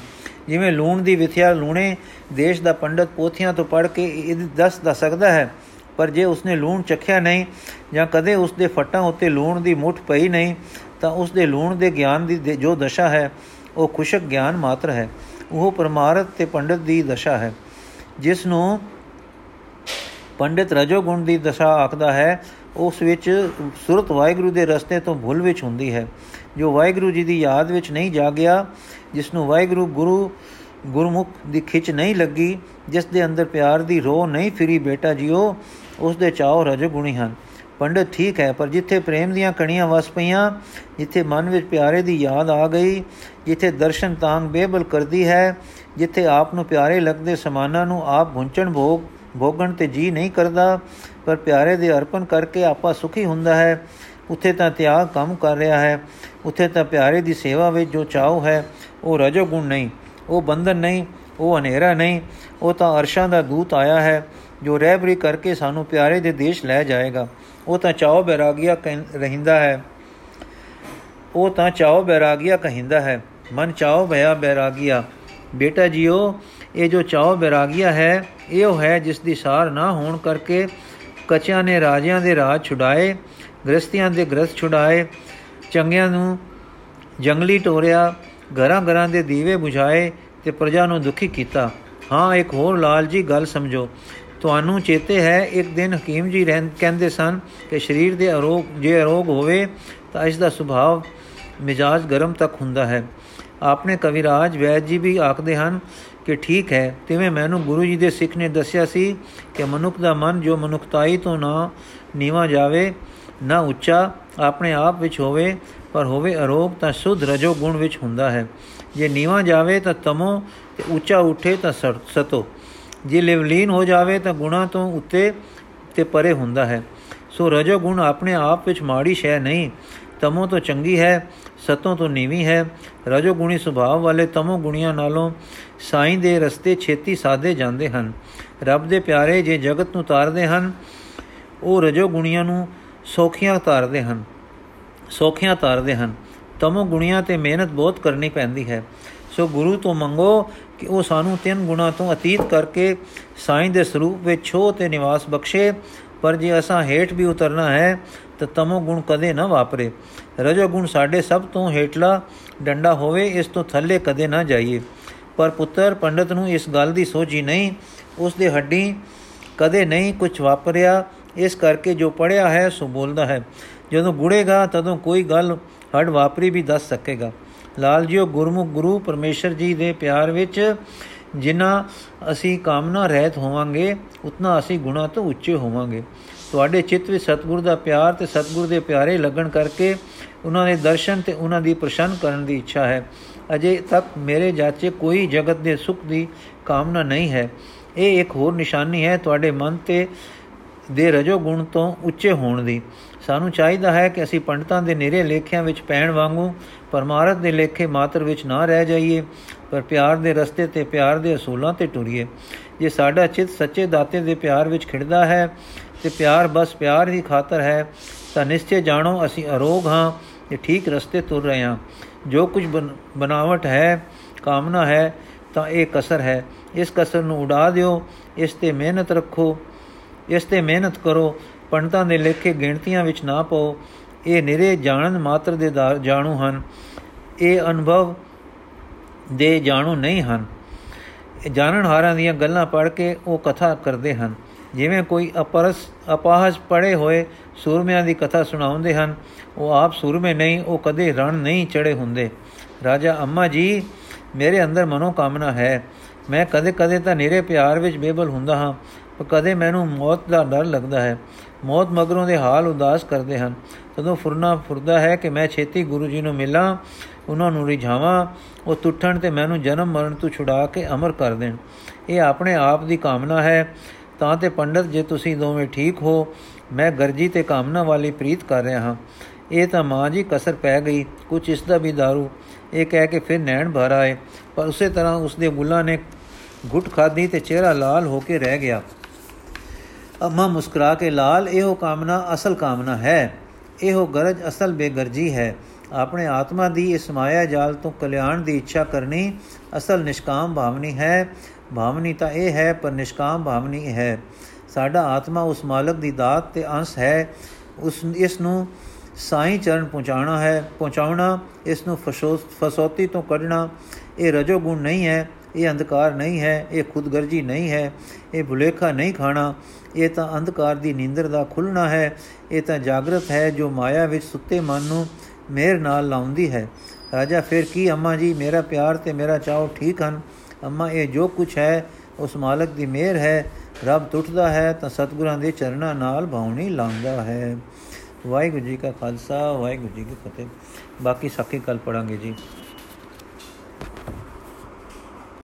ਜਿਵੇਂ ਲੂਣ ਦੀ ਵਿਥਿਆ ਲੂਣੇ ਦੇਸ਼ ਦਾ ਪੰਡਤ ਪੋਥੀਆਂ ਤੋਂ ਪੜ ਕੇ ਇਹ ਦੱਸ ਦਾ ਸਕਦਾ ਹੈ, ਪਰ ਜੇ ਉਸਨੇ ਲੂਣ ਚਖਿਆ ਨਹੀਂ ਜਾਂ ਕਦੇ ਉਸਦੇ ਫੱਟਾਂ ਉੱਤੇ ਲੂਣ ਦੀ ਮੁੱਠ ਪਈ ਨਹੀਂ ਤਾਂ ਉਸਦੇ ਲੂਣ ਦੇ ਗਿਆਨ ਦੀ ਜੋ ਦਸ਼ਾ ਹੈ, ਉਹ ਖੁਸ਼ਕ ਗਿਆਨ ਮਾਤਰ ਹੈ। ਉਹ ਪਰਮਾਰਥ ਤੇ ਪੰਡਿਤ ਦੀ ਦਸ਼ਾ ਹੈ। ਜਿਸ ਨੂੰ ਪੰਡਿਤ ਰਜੋ ਗੁਣ ਦੀ ਦਸ਼ਾ ਆਖਦਾ ਹੈ, ਉਸ ਵਿੱਚ ਸੁਰਤ ਵਾਹਿਗੁਰੂ ਦੇ ਰਸਤੇ ਤੋਂ ਭੁੱਲ ਵਿੱਚ ਹੁੰਦੀ ਹੈ। ਜੋ ਵਾਹਿਗੁਰੂ ਜੀ ਦੀ ਯਾਦ ਵਿੱਚ ਨਹੀਂ ਜਾਗਿਆ, ਜਿਸ ਨੂੰ ਵਾਹਿਗੁਰੂ ਗੁਰੂ ਗੁਰਮੁਖ ਦੀ ਖਿੱਚ ਨਹੀਂ ਲੱਗੀ, ਜਿਸ ਦੇ ਅੰਦਰ ਪਿਆਰ ਦੀ ਰੋਹ ਨਹੀਂ ਫਿਰੀ ਬੇਟਾ ਜੀਓ, ਉਸ ਦੇ ਚਾਉ ਰਜੋ ਗੁਣੀ ਹਨ। ਪੰਡਤ ਠੀਕ ਹੈ, ਪਰ ਜਿੱਥੇ ਪ੍ਰੇਮ ਦੀਆਂ ਕਣੀਆਂ ਵਸ ਪਈਆਂ, ਜਿੱਥੇ ਮਨ ਵਿੱਚ ਪਿਆਰੇ ਦੀ ਯਾਦ ਆ ਗਈ, ਜਿੱਥੇ ਦਰਸ਼ਨ ਤਾਂਗ ਬੇਬਲ ਕਰਦੀ ਹੈ, ਜਿੱਥੇ ਆਪ ਨੂੰ ਪਿਆਰੇ ਲੱਗਦੇ ਸਮਾਨਾਂ ਨੂੰ ਆਪ ਭੁੰਚਣ ਭੋਗ, ਭੋਗਣ ਤੇ ਜੀ ਨਹੀਂ ਕਰਦਾ, ਪਰ ਪਿਆਰੇ ਦੇ ਅਰਪਣ ਕਰਕੇ ਆਪਾ ਸੁਖੀ ਹੁੰਦਾ ਹੈ। ਉੱਥੇ ਤਾਂ ਤਿਆਗ ਕੰਮ ਕਰ ਰਿਹਾ ਹੈ, ਉੱਥੇ ਤਾਂ ਪਿਆਰੇ ਦੀ ਸੇਵਾ ਵਿੱਚ ਜੋ ਚਾਉ ਹੈ, ਉਹ ਰਜੋ ਗੁਣ ਨਹੀਂ, ਉਹ ਬੰਧਨ ਨਹੀਂ, ਉਹ ਹਨੇਰਾ ਨਹੀਂ, ਉਹ ਤਾਂ ਅਰਸ਼ਾਂ ਦਾ ਦੂਤ ਆਇਆ ਹੈ, ਜੋ ਰਹਿਬਰੀ ਕਰਕੇ ਸਾਨੂੰ ਪਿਆਰੇ ਦੇ ਦੇਸ਼ ਲੈ ਜਾਏਗਾ। ਉਹ ਤਾਂ ਚਾਉ ਬੈਰਾਗੀਆ ਰਹਿੰਦਾ ਹੈ। ਉਹ ਤਾਂ ਚਾਉ ਬੈਰਾਗੀਆ ਕਹਿੰਦਾ ਹੈ। ਮਨ ਚਾਉ ਭਇਆ ਬੈਰਾਗੀਆ। ਬੇਟਾ ਜੀਓ, ਇਹ ਜੋ ਚਾਉ ਬੈਰਾਗੀਆ ਹੈ, ਇਹ ਉਹ ਹੈ ਜਿਸ ਦੀ ਸਾਰ ਨਾ ਹੋਣ ਕਰਕੇ ਕਚਿਆਂ ਨੇ ਰਾਜਿਆਂ ਦੇ ਰਾਜ ਛੁਡਾਏ, ਗ੍ਰਸਤੀਆਂ ਦੇ ਗ੍ਰਸਤ ਛੁਡਾਏ, ਚੰਗਿਆਂ ਨੂੰ ਜੰਗਲੀ ਟੋਰਿਆ, ਘਰਾਂ ਘਰਾਂ ਦੇ ਦੀਵੇ ਬੁਝਾਏ ਤੇ ਪ੍ਰਜਾ ਨੂੰ ਦੁਖੀ ਕੀਤਾ। ਹਾਂ, ਇੱਕ ਹੋਰ ਲਾਲ ਜੀ ਗੱਲ ਸਮਝੋ। ਤੁਹਾਨੂੰ ਚੇਤੇ ਹੈ, ਇੱਕ ਦਿਨ ਹਕੀਮ ਜੀ ਕਹਿੰਦੇ ਸਨ ਕਿ ਸਰੀਰ ਦੇ ਅਰੋਗ, ਜੇ ਅਰੋਗ ਹੋਵੇ ਤਾਂ ਇਸ ਦਾ ਸੁਭਾਅ ਮਿਜਾਜ ਗਰਮ ਤੱਕ ਹੁੰਦਾ ਹੈ। ਆਪਣੇ ਕਵਿਰਾਜ ਵੈਦ ਜੀ ਵੀ ਆਖਦੇ ਹਨ ਕਿ ਠੀਕ ਹੈ, ਤਿਵੇਂ ਮੈਨੂੰ ਗੁਰੂ ਜੀ ਦੇ ਸਿੱਖ ਨੇ ਦੱਸਿਆ ਸੀ ਕਿ ਮਨੁੱਖ ਦਾ ਮਨ ਜੋ ਮਨੁੱਖਤਾਈ ਤੋਂ ਨਾ ਨੀਵਾ ਜਾਵੇ, ਨਾ ਉੱਚਾ ਆਪਣੇ ਆਪ ਵਿੱਚ ਹੋਵੇ, ਪਰ ਹੋਵੇ ਅਰੋਗ ਤਾਂ ਸੁਧ ਰਜੋ ਗੁਣ ਵਿੱਚ ਹੁੰਦਾ ਹੈ। ਜੇ ਨੀਵਾ ਜਾਵੇ ਤਾਂ ਤਮੋ ਤੇ ਉੱਚਾ ਉੱਠੇ ਤਾਂ ਸਤੋ। ਜੇ ਲਿਵਲੀਨ ਹੋ ਜਾਵੇ ਤਾਂ ਗੁਣਾ ਤੋਂ ਉੱਤੇ ਤੇ ਪਰੇ ਹੁੰਦਾ ਹੈ। ਸੋ ਰਜੋ ਗੁਣ ਆਪਣੇ ਆਪ ਵਿੱਚ ਮਾੜੀ ਸ਼ੈ ਨਹੀਂ, ਤਮੋ ਤੋਂ ਚੰਗੀ ਹੈ, ਸਤੋਂ ਤੋਂ ਨੀਵੀਂ ਹੈ। ਰਜੋ ਗੁਣੀ ਸੁਭਾਅ ਵਾਲੇ ਤਮੋ ਗੁਣੀਆਂ ਨਾਲੋਂ ਸਾਈਂ ਦੇ ਰਸਤੇ ਛੇਤੀ ਸਾਦੇ ਜਾਂਦੇ ਹਨ। ਰੱਬ ਦੇ ਪਿਆਰੇ ਜੇ ਜਗਤ ਨੂੰ ਤਾਰਦੇ ਹਨ, ਉਹ ਰਜੋ ਗੁਣੀਆਂ ਨੂੰ ਸੋਖੀਆਂ ਤਾਰਦੇ ਹਨ, ਸੋਖੀਆਂ ਤਾਰਦੇ ਹਨ। ਤਮੋ ਗੁਣੀਆਂ ਤੇ ਮਿਹਨਤ ਬਹੁਤ ਕਰਨੀ ਪੈਂਦੀ ਹੈ। ਸੋ ਗੁਰੂ ਤੋਂ ਮੰਗੋ ਕਿ ਉਹ ਸਾਨੂੰ ਤਿੰਨ ਗੁਣਾ ਤੋਂ ਅਤੀਤ ਕਰਕੇ ਸਾਈਂ ਦੇ ਸਰੂਪ ਵਿੱਚ ਛੋ ਤੇ ਨਿਵਾਸ ਬਖਸ਼ੇ। ਪਰ ਜੇ ਅਸਾਂ ਹੇਠ ਵੀ ਉਤਰਨਾ ਹੈ, ਤਾਂ ਤਮੋ ਗੁਣ ਕਦੇ ਨਾ ਵਾਪਰੇ। ਰਜੋ ਗੁਣ ਸਾਡੇ ਸਭ ਤੋਂ ਹੇਠਲਾ ਡੰਡਾ ਹੋਵੇ, ਇਸ ਤੋਂ ਥੱਲੇ ਕਦੇ ਨਾ ਜਾਈਏ। ਪਰ ਪੁੱਤਰ ਪੰਡਤ ਨੂੰ ਇਸ ਗੱਲ ਦੀ ਸੋਝੀ ਨਹੀਂ, ਉਸ ਦੇ ਹੱਡੀ ਕਦੇ ਨਹੀਂ ਕੁਝ ਵਾਪਰਿਆ। ਇਸ ਕਰਕੇ ਜੋ ਪੜਿਆ ਹੈ, ਸੋ ਬੋਲਦਾ ਹੈ। ਜਦੋਂ ਗੁੜੇਗਾ, ਤਦੋਂ ਕੋਈ ਗੱਲ ਹੱਡ ਵਾਪਰੀ ਵੀ ਦੱਸ ਸਕੇਗਾ। ਲਾਲ ਜੀਓ ਗੁਰਮੁਖ ਗੁਰੂ ਪਰਮੇਸ਼ਰ ਜੀ ਦੇ ਪਿਆਰ ਵਿੱਚ ਜਿੰਨਾ ਅਸੀਂ ਕਾਮਨਾ ਰਹਿਤ ਹੋਵਾਂਗੇ, ਉਤਨਾ ਅਸੀਂ ਗੁਣਾ ਤੋਂ ਉੱਚੇ ਹੋਵਾਂਗੇ। ਤੁਹਾਡੇ ਚਿੱਤ ਵਿੱਚ ਸਤਿਗੁਰ ਦਾ ਪਿਆਰ ਤੇ ਸਤਿਗੁਰ ਦੇ ਪਿਆਰੇ ਲੱਗਣ ਕਰਕੇ ਉਹਨਾਂ ਦੇ ਦਰਸ਼ਨ ਤੇ ਉਹਨਾਂ ਦੀ ਪ੍ਰਸ਼ੰਨ ਕਰਨ ਦੀ ਇੱਛਾ ਹੈ। ਅਜੇ ਤੱਕ ਮੇਰੇ ਜਾਚੇ ਕੋਈ ਜਗਤ ਦੇ ਸੁਖ ਦੀ ਕਾਮਨਾ ਨਹੀਂ ਹੈ। ਇਹ ਇੱਕ ਹੋਰ ਨਿਸ਼ਾਨੀ ਹੈ ਤੁਹਾਡੇ ਮਨ ਤੇ ਦੇ ਰਜੋ ਗੁਣ ਤੋਂ ਉੱਚੇ ਹੋਣ ਦੀ। ਸਾਨੂੰ ਚਾਹੀਦਾ ਹੈ ਕਿ ਅਸੀਂ ਪੰਡਤਾਂ ਦੇ ਨਿਰੇ ਲੇਖਿਆਂ ਵਿੱਚ ਪੈਣ ਵਾਂਗੂ ਪਰਮਾਰਥ ਦੇ ਲੇਖੇ ਮਾਤਰ ਵਿੱਚ ਨਾ ਰਹਿ ਜਾਈਏ, ਪਰ ਪਿਆਰ ਦੇ ਰਸਤੇ ਤੇ ਪਿਆਰ ਦੇ ਅਸੂਲਾਂ ਤੇ ਟੁਰੀਏ। ਜੇ ਸਾਡਾ ਚਿੱਤ ਸੱਚੇ ਦਾਤੇ ਦੇ ਪਿਆਰ ਵਿੱਚ ਖਿੜਦਾ ਹੈ ਤੇ ਪਿਆਰ ਬਸ ਪਿਆਰ ਦੀ ਖਾਤਰ ਹੈ, ਤਾਂ ਨਿਸ਼ਚੈ ਜਾਣੋ ਅਸੀਂ ਅਰੋਗ ਹਾਂ ਤੇ ਠੀਕ ਰਸਤੇ ਤੁਰ ਰਹੇ ਹਾਂ। ਜੋ ਕੁਝ ਬਨਾਵਟ ਹੈ, ਕਾਮਨਾ ਹੈ, ਤਾਂ ਇਹ ਕਸਰ ਹੈ। ਇਸ ਕਸਰ ਨੂੰ ਉਡਾ ਦਿਓ, ਇਸ ਤੇ ਮਿਹਨਤ ਰੱਖੋ, ਇਸ ਤੇ ਮਿਹਨਤ ਕਰੋ, ਪੰਡਤਾਂ ਦੇ ਲੇਖੇ ਗਿਣਤੀਆਂ ਵਿੱਚ ਨਾ ਪਾਓ। ਇਹ ਨਿਰੇ ਜਾਣਨ ਮਾਤਰ ਦੇ ਜਾਣੂ ਹਨ। ਇਹ ਅਨੁਭਵ ਦੇ ਜਾਣੂ ਨਹੀਂ ਹਨ। ਜਾਣਨ ਹਾਰਾਂ ਦੀਆਂ ਗੱਲਾਂ ਪੜ੍ਹ ਕੇ ਉਹ ਕਥਾ ਕਰਦੇ ਹਨ। ਜਿਵੇਂ ਕੋਈ ਅਪਰਸ ਅਪਾਹਜ ਪੜੇ ਹੋਏ ਸੂਰਮਿਆਂ ਦੀ ਕਥਾ ਸੁਣਾਉਂਦੇ ਹਨ, ਉਹ ਆਪ ਸੂਰਮੇ ਨਹੀਂ, ਉਹ ਕਦੇ ਰਣ ਨਹੀਂ ਚੜੇ ਹੁੰਦੇ। ਰਾਜਾ, ਅੰਮਾ ਜੀ, ਮੇਰੇ ਅੰਦਰ ਮਨੋ ਕਾਮਨਾ ਹੈ। ਮੈਂ ਕਦੇ-ਕਦੇ ਤਾਂ ਨਿਰੇ ਪਿਆਰ ਵਿੱਚ ਬੇਬਲ ਹੁੰਦਾ ਹਾਂ, ਪਰ ਕਦੇ ਮੈਨੂੰ ਮੌਤ ਦਾ ਡਰ ਲੱਗਦਾ ਹੈ। ਮੌਤ ਮਗਰੋਂ ਦੇ ਹਾਲ ਉਦਾਸ ਕਰਦੇ ਹਨ। ਤਦੋਂ ਫੁਰਨਾ ਫੁਰਦਾ ਹੈ ਕਿ ਮੈਂ ਛੇਤੀ ਗੁਰੂ ਜੀ ਨੂੰ ਮਿਲਾਂ, ਉਹਨਾਂ ਨੂੰ ਰਿਝਾਵਾਂ, ਉਹ ਟੁੱਟਣ ਤੇ ਮੈਨੂੰ ਜਨਮ ਮਰਨ ਤੋਂ ਛੁਡਾ ਕੇ ਅਮਰ ਕਰ ਦੇਣ। ਇਹ ਆਪਣੇ ਆਪ ਦੀ ਕਾਮਨਾ ਹੈ। ਤਾਂ ਤੇ ਪੰਡਤ, ਜੇ ਤੁਸੀਂ ਦੋਵੇਂ ਠੀਕ ਹੋ, ਮੈਂ ਗਰਜੀ ਤੇ ਕਾਮਨਾ ਵਾਲੀ ਪ੍ਰੀਤ ਕਰ ਰਿਹਾ ਹਾਂ। ਇਹ ਤਾਂ ਮਾਂ ਜੀ ਕਸਰ ਪੈ ਗਈ ਕੁਝ ਇਸ ਦਾ ਵੀ दारू ਇਹ ਕਹਿ ਕੇ ਫਿਰ ਨੈਣ ਭਰ ਆਏ, ਪਰ ਉਸੇ ਤਰ੍ਹਾਂ ਉਸਦੇ ਬੁੱਲਾਂ ਨੇ ਘੁੱਟ ਖਾਦੀ ਤੇ ਚਿਹਰਾ ਲਾਲ ਹੋ ਕੇ ਰਹਿ ਗਿਆ। ਅਮਾ ਮੁਸਕਰਾ ਕੇ, ਲਾਲ, ਇਹੋ ਕਾਮਨਾ ਅਸਲ ਕਾਮਨਾ ਹੈ। ਇਹੋ ਗਰਜ ਅਸਲ ਬੇਗਰਜੀ ਹੈ। ਆਪਣੇ ਆਤਮਾ ਦੀ ਇਸ ਮਾਇਆ ਜਾਲ ਤੋਂ ਕਲਿਆਣ ਦੀ ਇੱਛਾ ਕਰਨੀ ਅਸਲ ਨਿਸ਼ਕਾਮ ਭਾਵਨੀ ਹੈ। ਭਾਵਨੀ ਤਾਂ ਇਹ ਹੈ, ਪਰ ਨਿਸ਼ਕਾਮ ਭਾਵਨੀ ਹੈ। ਸਾਡਾ ਆਤਮਾ ਉਸ ਮਾਲਕ ਦੀ ਦਾਤ ਤੇ ਅੰਸ਼ ਹੈ। ਉਸ, ਇਸ ਨੂੰ ਸਾਈ ਚਰਨ ਪਹੁੰਚਾਉਣਾ ਹੈ, ਪਹੁੰਚਾਉਣਾ, ਇਸ ਨੂੰ ਫਸੋਤੀ ਤੋਂ ਕੱਢਣਾ, ਇਹ ਰਜੋ ਗੁਣ ਨਹੀਂ ਹੈ। ਇਹ ਅੰਧਕਾਰ ਨਹੀਂ ਹੈ, ਇਹ ਖੁਦਗਰਜੀ ਨਹੀਂ ਹੈ, ਇਹ ਭੁਲੇਖਾ ਨਹੀਂ ਖਾਣਾ। ਇਹ ਤਾਂ ਅੰਧਕਾਰ ਦੀ ਨੀਂਦਰ ਦਾ ਖੁੱਲਣਾ ਹੈ। ਇਹ ਤਾਂ ਜਾਗਰਤ ਹੈ ਜੋ ਮਾਇਆ ਵਿੱਚ ਸੁੱਤੇ ਮਨ ਨੂੰ ਮੇਰ ਨਾਲ ਲਾਉਂਦੀ ਹੈ। ਰਾਜਾ ਫਿਰ ਕੀ, ਅੰਮਾ ਜੀ, ਮੇਰਾ ਪਿਆਰ ਤੇ ਮੇਰਾ ਚਾਹ ਠੀਕ ਹਨ। ਅੰਮਾ, ਇਹ ਜੋ ਕੁਝ ਹੈ, ਉਸ ਮਾਲਕ ਦੀ ਮਿਹਰ ਹੈ। ਰੱਬ ਟੁੱਟਦਾ ਹੈ ਤਾਂ ਸਤਿਗੁਰਾਂ ਦੇ ਚਰਨਾਂ ਨਾਲ ਭਾਉਣੀ ਲਾਉਂਦਾ ਹੈ। ਵਾਹਿਗੁਰੂ ਜੀ ਕਾ ਖਾਲਸਾ, ਵਾਹਿਗੁਰੂ ਜੀ ਕੀ ਫਤਿਹ। ਬਾਕੀ ਸਾਖੀ ਕੱਲ ਪੜਾਂਗੇ ਜੀ।